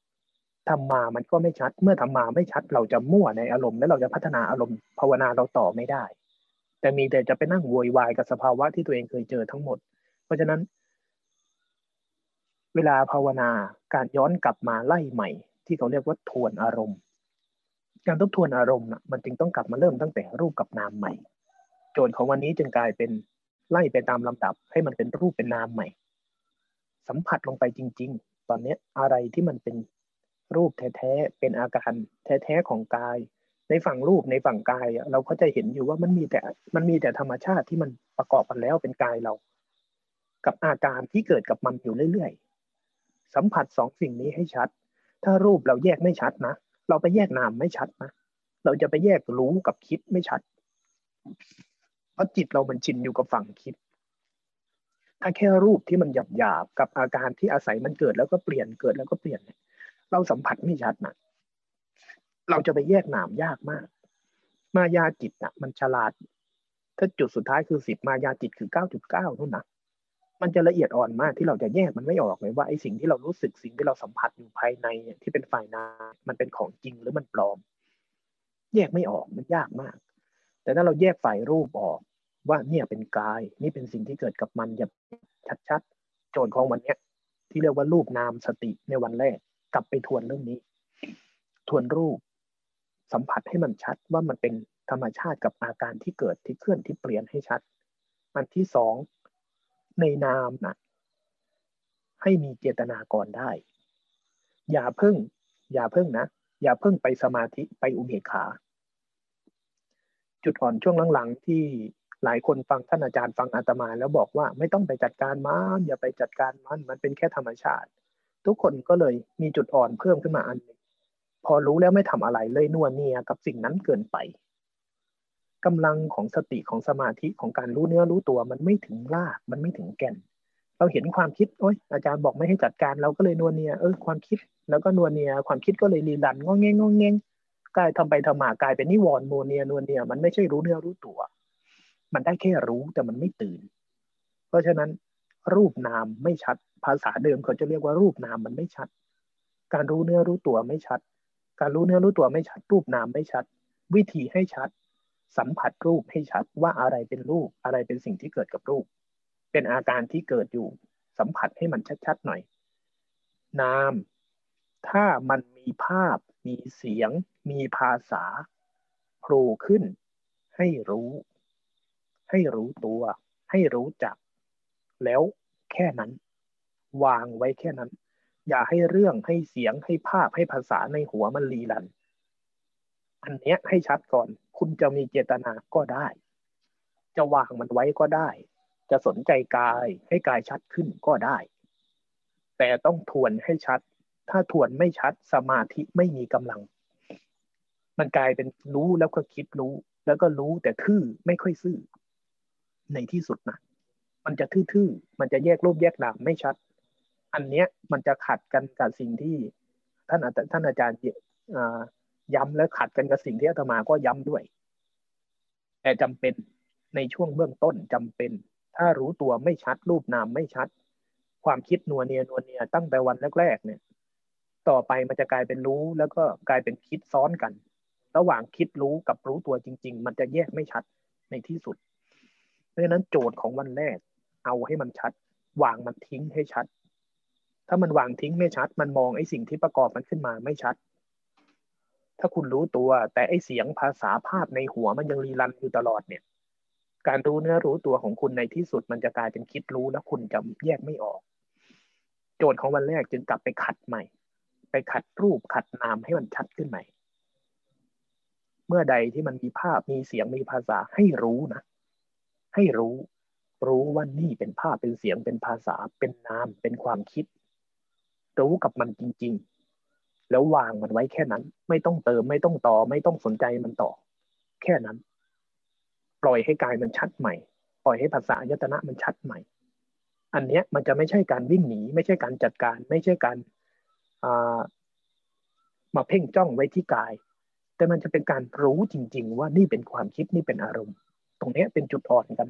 ธรรมมามันก็ไม่ชัด เมื่อธรรมมาไม่ชัด เราจะมั่วในอารมณ์ และเราจะพัฒนาอารมณ์ภาวนาเราต่อไม่ได้ แต่มีแต่จะไปนั่งโวยวายกับสภาวะที่ตัวเองเคยเจอทั้งหมด เพราะฉะนั้น เวลาภาวนาการย้อนกลับมาไล่ใหม่ ที่เขาเรียกว่าทวนอารมณ์ การทบทวนอารมณ์นะมันจึงต้องกลับมาเริ่มตั้งแต่รูปกับนามใหม่ โจทย์ของวันนี้จึงกลายเป็นไล่ไปตามลำดับ ให้มันเป็นรูปเป็นนามใหม่ สัมผัสลงไปจริง ๆ ตอนนี้อะไรที่มันเป็นรูปแท้ๆเป็นอาการแท้ๆของกาย ในฝั่งรูปในฝั่งกายเราก็จะเห็นอยู่ว่ามันมีแต่มันมีแต่ธรรมชาติที่มันประกอบกันแล้วเป็นกายเรา กับอาการที่เกิดกับมันอยู่เรื่อยๆ สัมผัสสองสิ่งนี้ให้ชัด ถ้ารูปเราแยกไม่ชัดนะ เราไปแยกนามไม่ชัดนะ เราจะไปแยกรู้กับคิดไม่ชัด เพราะจิตเรามันชินอยู่กับฝั่งคิด ถ้าแค่รูปที่มันหยาบหยาบกับอาการที่อาศัยมันเกิดแล้วก็เปลี่ยนเกิดแล้วก็เปลี่ยนเนี่ยเราสัมผัสไม่ชัดนะ เราจะไปแยกนามยากมาก มายาจิตอะมันฉลาด ถ้าจุดสุดท้ายคือสิบมายาจิตคือเก้าจุดเก้านู่นนะ มันจะละเอียดอ่อนมากที่เราจะแยกมันไม่ออกเลยว่าไอ้สิ่งที่เรารู้สึกสิ่งที่เราสัมผัสอยู่ภายในที่เป็นฝ่ายนามันเป็นของจริงหรือมันปลอม แยกไม่ออกมันยากมาก แต่ถ้าเราแยกฝ่ายรูปออกว่าเนี่ยเป็นกาย นี่เป็นสิ่งที่เกิดกับมันอย่าชัดๆ โจทย์ของวันนี้ที่เรียกว่ารูปนามสติในวันแรก กลับไปทวนเรื่องนี้ ทวนรูป สัมผัสให้มันชัดว่ามันเป็นธรรมชาติกับอาการที่เกิดที่เคลื่อนที่เปลี่ยนให้ชัด อันที่สอง ในนามนะให้มีเจตนาก่อนได้ อย่าเพิ่ง อย่าเพิ่งนะ อย่าเพิ่งไปสมาธิไปอุเบกขา จุดอ่อนช่วงหลังๆที่หลายคนฟังท่านอาจารย์ฟังอาตมา แล้วบอกว่าไม่ต้องไปจัดการมันอย่าไปจัดการมันมันเป็นแค่ธรรมชาติ ทุกคนก็เลยมีจุดอ่อนเพิ่มขึ้นมาอันนึงพอรู้แล้วไม่ทำอะไรเลยนวลเนียกับสิ่งนั้นเกินไป กำลังของสติของสมาธิของการรู้เนื้อรู้ตัว มันไม่ถึงรากมันไม่ถึงแก่น เราเห็นความคิดโอ้ยอาจารย์บอกไม่ให้จัดการเราก็เลยนวเนียเออความคิด แล้วก็นวเนียความคิดก็เลยรีรันงอเงงงอเงงกลายทำไปทำมากลายเป็นนิวรณ์โมเนียนวลเนีย มันไม่ใช่รู้เนื้อรู้ตัว มันได้แค่รู้แต่มันไม่ตื่น เพราะฉะนั้นรูปนามไม่ชัด ภาษาเดิมเขาจะเรียกว่ารูปนามมันไม่ชัด การรู้เนื้อรู้ตัวไม่ชัด การรู้เนื้อรู้ตัวไม่ชัด รูปนามไม่ชัด วิธีให้ชัด สัมผัสรูปให้ชัดว่าอะไรเป็นรูป อะไรเป็นสิ่งที่เกิดกับรูป เป็นอาการที่เกิดอยู่ สัมผัสให้มันชัดๆหน่อย นาม ถ้ามันมีภาพ มีเสียง มีภาษาโผล่ขึ้น ให้รู้ ให้รู้ตัว ให้รู้จัก แล้วแค่นั้น วางไว้แค่นั้น อย่าให้เรื่องให้เสียงให้ภาพให้ภาษาในหัวมันรีลัน อันเนี้ยให้ชัดก่อน คุณจะมีเจตนาก็ได้ จะวางมันไว้ก็ได้ จะสนใจกายให้กายชัดขึ้นก็ได้ แต่ต้องทวนให้ชัด ถ้าทวนไม่ชัดสมาธิไม่มีกำลัง มันกลายเป็นรู้แล้วก็คิดรู้ แล้วก็รู้แต่ทื่อไม่ค่อยซื่อ ในที่สุดนะมันจะทื่อๆ มันจะแยกรูปแยกนามไม่ชัด อันเนี้ยมันจะขัดกันกับสิ่งที่ท่านท่านอาจารย์ ย้ำและขัดกันกับสิ่งที่อาตมาก็ย้ำด้วย แต่จำเป็นในช่วงเบื้องต้นจำเป็น ถ้ารู้ตัวไม่ชัดรูปนามไม่ชัด ความคิดนัวเนียนัวเนียตั้งแต่วันแรกๆเนี่ย ต่อไปมันจะกลายเป็นรู้แล้วก็กลายเป็นคิดซ้อนกัน ระหว่างคิดรู้กับรู้ตัวจริง ๆ มันจะแยกไม่ชัดในที่สุด เพราะฉะนั้นโจทย์ของวันแรก เอาให้มันชัด วางมันทิ้งให้ชัด ถ้ามันวางทิ้งไม่ชัด มันมองไอ้สิ่งที่ประกอบมันขึ้นมาไม่ชัด ถ้าคุณรู้ตัว แต่ไอเสียงภาษาภาพในหัวมันยังรีรันอยู่ตลอดเนี่ย การรู้เนื้อรู้ตัวของคุณในที่สุดมันจะกลายเป็นคิดรู้แล้วคุณจะแยกไม่ออก โจทย์ของวันแรกจึงกลับไปขัดใหม่ ไปขัดรูปขัดนามให้มันชัดขึ้นใหม่ เมื่อใดที่มันมีภาพมีเสียงมีภาษาให้รู้นะ ให้รู้ รู้ว่านี่เป็นภาพเป็นเสียงเป็นภาษาเป็นนามเป็นความคิด รู้กับมันจริง ๆ แล้ววางมันไว้แค่นั้น ไม่ต้องเติมไม่ต้องต่อ ไม่ต้องสนใจมันต่อ แค่นั้น ปล่อยให้กายมันชัดใหม่ ปล่อยให้ภาษายตนะมันชัดใหม่ อันเนี้ยมันจะไม่ใช่การวิ่งหนี ไม่ใช่การจัดการ ไม่ใช่การมาเพ่งจ้องไว้ที่กาย แต่มันจะเป็นการรู้จริง ๆ ว่านี่เป็นความคิดนี่เป็นอารมณ์ ตรงนี้เป็นจุดอ่อนกัน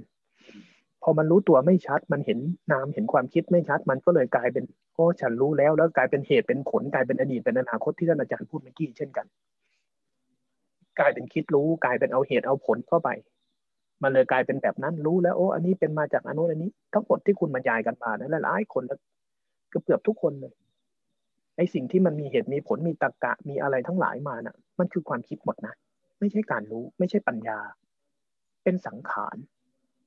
พอมันรู้ตัวไม่ชัด มันเห็นนามเห็นความคิดไม่ชัด มันก็เลยกลายเป็นโอ้ฉันรู้แล้ว แล้วกลายเป็นเหตุเป็นผลกลายเป็นอดีตเป็นอนาคตที่ท่านอาจารย์พูดเมื่อกี้เช่นกัน กลายเป็นคิดรู้กลายเป็นเอาเหตุเอาผลเข้าไป มันเลยกลายเป็นแบบนั้นรู้แล้วโอ้อันนี้เป็นมาจากอนุอันนี้ ทั้งหมดที่คุณบรรยายกันมานั้นหลายคนแล้วเกือบทุกคนเลยไอ้สิ่งที่มันมีเหตุมีผลมีตรรกะมีอะไรทั้งหลายมานะ่ะ มันคือความคิดหมดนะไม่ใช่การรู้ ไม่ใช่ปัญญา เป็นสังขาร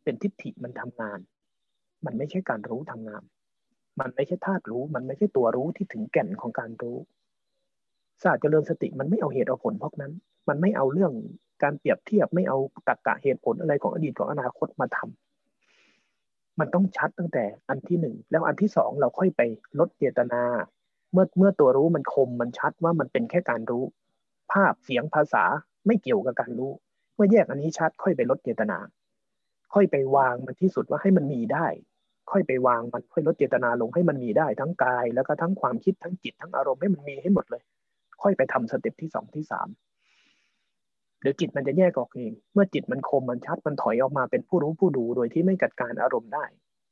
เป็นทิฏฐิมันทำงาน มันไม่ใช่การรู้ทำงาน มันไม่ใช่ธาตุรู้ มันไม่ใช่ตัวรู้ที่ถึงแก่นของการรู้ศาสตร์เจริญสติมันไม่เอาเหตุเอาผลพวกนั้น มันไม่เอาเรื่องการเปรียบเทียบไม่เอาตรรกะเหตุผลอะไรของอดีตของอนาคตมาทำมันต้องชัดตั้งแต่อันที่หนึ่งแล้วอันที่สองเราค่อยไปลดเจตนา เมื่อเมื่อตัวรู้มันคมมันชัดว่ามันเป็นแค่การรู้ ภาพเสียงภาษาไม่เกี่ยวกับการรู้ เมื่อแยกอันนี้ชัดค่อยไปลดเจตนา ค่อยไปวางมันที่สุดว่าให้มันมีได้ ค่อยไปวางมันค่อยลดเจตนาลงให้มันมีได้ทั้งกาย แล้วก็ทั้งความคิดทั้งจิตทั้งอารมณ์ให้มันมีให้หมดเลย ค่อยไปทำสเต็ปที่สองที่สามเดี๋ยวจิตมันจะแยกออกเอง เมื่อจิตมันคมมันชัดมันถอยออกมาเป็นผู้รู้ผู้ดูโดยที่ไม่จัดการอารมณ์ได้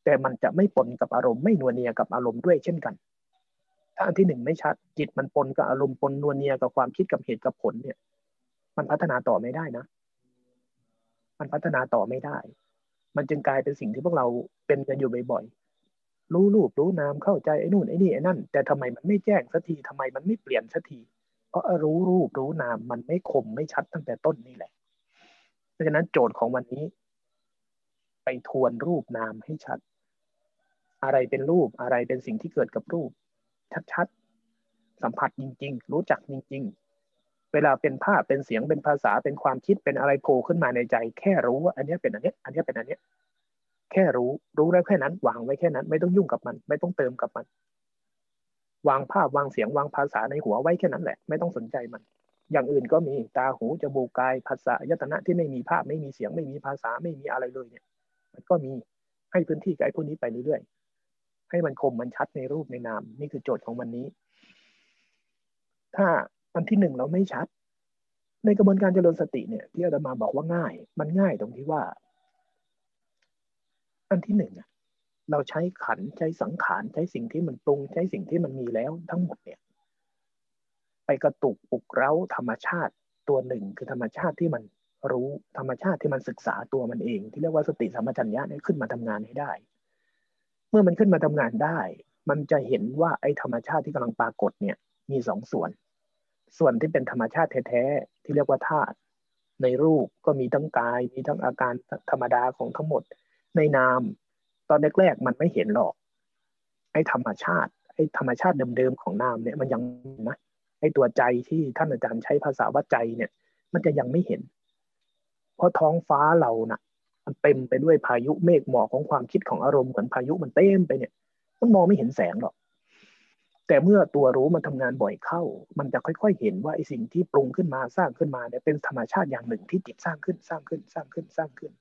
แต่มันจะไม่ปนกับอารมณ์ไม่นวเนียกับอารมณ์ด้วยเช่นกัน ถ้าอันที่หนึ่งไม่ชัด จิตมันปนกับอารมณ์ปนนวเนียกับความคิดกับเหตุกับผลเนี่ย มันพัฒนาต่อไม่ได้นะ มันพัฒนาต่อไม่ได้ มันจึงกลายเป็นสิ่งที่พวกเราเป็นกันอยู่บ่อยๆ รู้รูปรู้นามเข้าใจไอ้นู่นไอ้นี่ไอ้นั่น แต่ทำไมมันไม่แจ้งสักทีทำไมมันไม่เปลี่ยนสักที เพราะรู้รูปรู้นามมันไม่คมไม่ชัดตั้งแต่ต้นนี่แหละ เพราะฉะนั้นโจทย์ของวันนี้ ไปทวนรูปนามให้ชัด อะไรเป็นรูปอะไรเป็นสิ่งที่เกิดกับรูป ชัดๆสัมผัสจริง ๆ รู้จักจริง เวลาเป็นภาพเป็นเสียงเป็นภาษาเป็นความคิดเป็นอะไรโผล่ขึ้นมาในใจ แค่รู้ว่าอันนี้เป็นอันนี้อันนี้เป็นอันนี้แค่รู้รู้แล้วแค่นั้น วางไว้แค่นั้น ไม่ต้องยุ่งกับมัน ไม่ต้องเติมกับมัน วางภาพวางเสียงวางภาษาในหัวไว้แค่นั้นแหละ ไม่ต้องสนใจมัน อย่างอื่นก็มีตาหูจมูกกายภาษายตนะที่ไม่มีภาพไม่มีเสียงไม่มีภาษาไม่มีอะไรเลยเนี่ย มันก็มีให้พื้นที่กับไอ้พวกนี้ไปเรื่อยๆให้มันคมมันชัดในรูปในนาม นี่คือโจทย์ของวันนี้ ถ้า อันที่หนึ่งเราไม่ชัด ในกระบวนการเจริญสติเนี่ย ที่อาตมาบอกว่าง่าย มันง่ายตรงที่ว่า อันที่หนึ่งเราใช้ขันใช้สังขารใช้สิ่งที่มันปรุง ใช้สิ่งที่มันมีแล้วทั้งหมดเนี่ย ไปกระตุกปลุกเร้าธรรมชาติตัวหนึ่งคือธรรมชาติที่มันรู้ธรรมชาติที่มันศึกษาตัวมันเอง ที่เรียกว่าสติสัมปชัญญะนี่ยขึ้นมาทำงานให้ได้ เมื่อมันขึ้นมาทำงานได้ มันจะเห็นว่าไอ้ธรรมชาติที่กำลังปรากฏเนี่ย มีสองส่วน ส่วนที่เป็นธรรมชาติแท้ๆที่เรียกว่าธาตุในรูปก็มีทั้งกาย มีทั้งอาการธรรมดาของทั้งหมด ในนาม ตอนแรกๆมันไม่เห็นหรอก ไอ้ธรรมชาติไอ้ธรรมชาติเดิมๆของนามเนี่ยมันยังนะไอ้ตัวใจที่ท่านอาจารย์ใช้ภาษาว่าใจเนี่ย มันจะยังไม่เห็น เพราะท้องฟ้าเรานะ่ะ มันเต็มไปด้วยพายุเมฆหมอกของความคิดของอารมณ์เหมือนพายุมันเต็มไปเนี่ย มันมองไม่เห็นแสงหรอก แต่เมื่อตัวรู้มันทำงานบ่อยเข้า มันจะค่อยๆเห็นว่าไอ้สิ่งที่ปรุงขึ้นมาสร้างขึ้นมาเนี่ยเป็นธรรมชาติอย่างหนึ่งที่จิตสร้างขึ้นสร้างขึ้นสร้างขึ้นสร้างขึ้น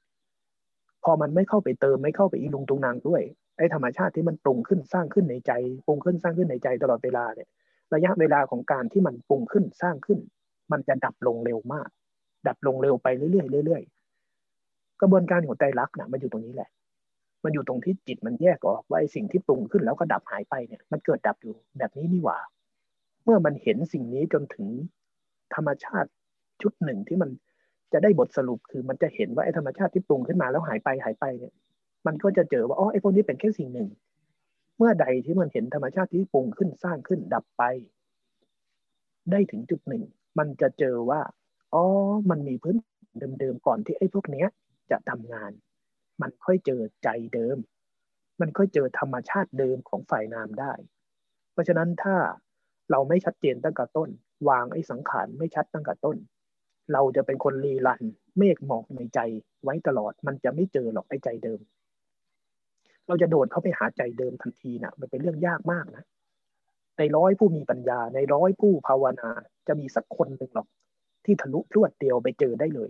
พอมันไม่เข้าไปเติมไม่เข้าไปอีลุงตุงนางด้วยไอ้ธรรมชาติที่มันปรุงขึ้นสร้างขึ้นในใจปรุงขึ้นสร้างขึ้นในใจตลอดเวลาเนี่ย ระยะเวลาของการที่มันปรุงขึ้นสร้างขึ้น มันจะดับลงเร็วมาก ดับลงเร็วไปเรื่อยๆเรื่อยๆกระบวนการของใจรักนะมันอยู่ตรงนี้แหละ มันอยู่ตรงที่จิตมันแยกออกว่าไอ้สิ่งที่ปรุงขึ้นแล้วก็ดับหายไปเนี่ย มันเกิดดับอยู่แบบนี้นี่หว่า เมื่อมันเห็นสิ่งนี้จนถึงธรรมชาติชุดหนึ่งที่มันจะได้บทสรุปคือมันจะเห็นว่าไอ้ธรรมชาติที่ปรุงขึ้นมาแล้วหายไปหายไปเนี่ย มันก็จะเจอว่าอ๋อไอ้พวกนี้เป็นแค่สิ่งหนึ่ง เมื่อใดที่มันเห็นธรรมชาติที่ปรุงขึ้นสร้างขึ้นดับไป ได้ถึงจุดหนึ่ง มันจะเจอว่าอ๋อมันมีพื้นเดิมๆก่อนที่ไอ้พวกเนี้ยจะทำงาน มันค่อยเจอใจเดิม มันค่อยเจอธรรมชาติเดิมของฝ่ายนามได้ เพราะฉะนั้นถ้าเราไม่ชัดเจนตั้งแต่ต้น วางไอ้สังขารไม่ชัดตั้งแต่ต้น เราจะเป็นคนรีลัน เมฆหมอกในใจไว้ตลอด มันจะไม่เจอหรอกไอ้ใจเดิม เราจะโดดเข้าไปหาใจเดิมทันทีนะมันเป็นเรื่องยากมากนะ ในร้อยผู้มีปัญญา ในร้อยผู้ภาวนาจะมีสักคนหนึ่งหรอก ที่ทะลุพรวดเดียวไปเจอได้เลย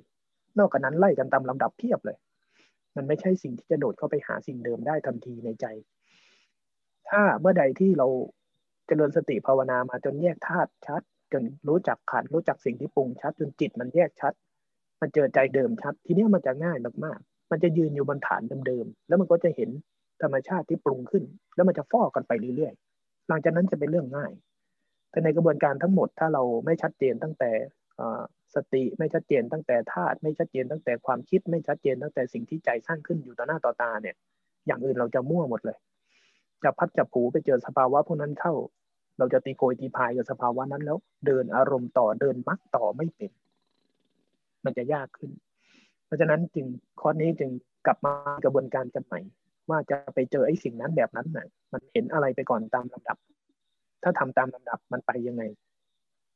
นอกจากนั้นไล่กันตามลำดับเพียบเลย มันไม่ใช่สิ่งที่จะโดดเข้าไปหาสิ่งเดิมได้ทันทีในใจ ถ้าเมื่อใดที่เราจเจริญสติภาวนามาจนแยกธาตุชัด จนรู้จักขันรู้จักสิ่งที่ปรุงชัด จนจิตมันแยกชัด มันเจอใจเดิมชัด ทีนี้มันจะง่ายมากๆ มันจะยืนอยู่บนฐานเดิมๆแล้วมันก็จะเห็นธรรมชาติที่ปรุงขึ้น แล้วมันจะฟอกกันไปเรื่อยๆหลังจากนั้นจะเป็นเรื่องง่าย แต่ในกระบวนการทั้งหมดถ้าเราไม่ชัดเจนตั้งแต่ สติไม่ชัดเจนตั้งแต่ธาตุไม่ชัดเจนตั้งแต่ความคิดไม่ชัดเจนตั้งแต่สิ่งที่ใจสร้างขึ้นอยู่ต่อหน้าต่อตาเนี่ย อย่างอื่นเราจะมั่วหมดเลยจะพัดจับผูไปเจอสภาวะพวกนั้นเข้า เราจะตีโกยตีพายกับสภาวะนั้นแล้ว เดินอารมณ์ต่อเดินมักต่อไม่เป็น มันจะยากขึ้น เพราะฉะนั้นจึงข้อนี้จึงกลับมากระบวนการกันใหม่ว่าจะไปเจอไอ้สิ่งนั้นแบบนั้นน่ะ มันเห็นอะไรไปก่อนตามลำดับ ถ้าทำตามลำดับมันไปยังไง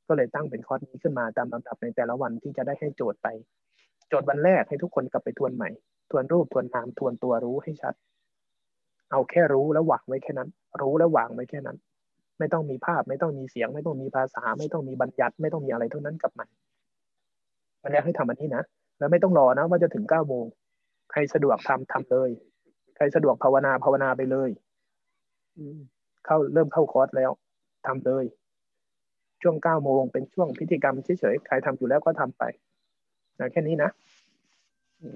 ก็เลยตั้งเป็นคอร์สนี้ขึ้นมาตามลำดับในแต่ละวันที่จะได้ให้โจทย์ไป โจทย์วันแรกให้ทุกคนกลับไปทวนใหม่ ทวนรูปทวนนามทวนตัวรู้ให้ชัด เอาแค่รู้แล้ววางไว้แค่นั้น รู้แล้ววางไว้แค่นั้น ไม่ต้องมีภาพไม่ต้องมีเสียง ไม่ต้องมีภาษา ไม่ต้องมีบัญญัติ ไม่ต้องมีอะไรทั้งนั้นกับมันวันแรกให้ทำอันนี้นะแล้วไม่ต้องรอนะว่าจะถึงเก้าโมงใครสะดวกทำทำเลย ใครสะดวกภาวนาภาวนาไปเลยเข้าเริ่มเข้าคอร์สแล้วทำเลย ช่วงเก้าโมงเป็นช่วงพิธีกรรมเฉยๆใครทำอยู่แล้วก็ทำไปนะแค่นี้นะอื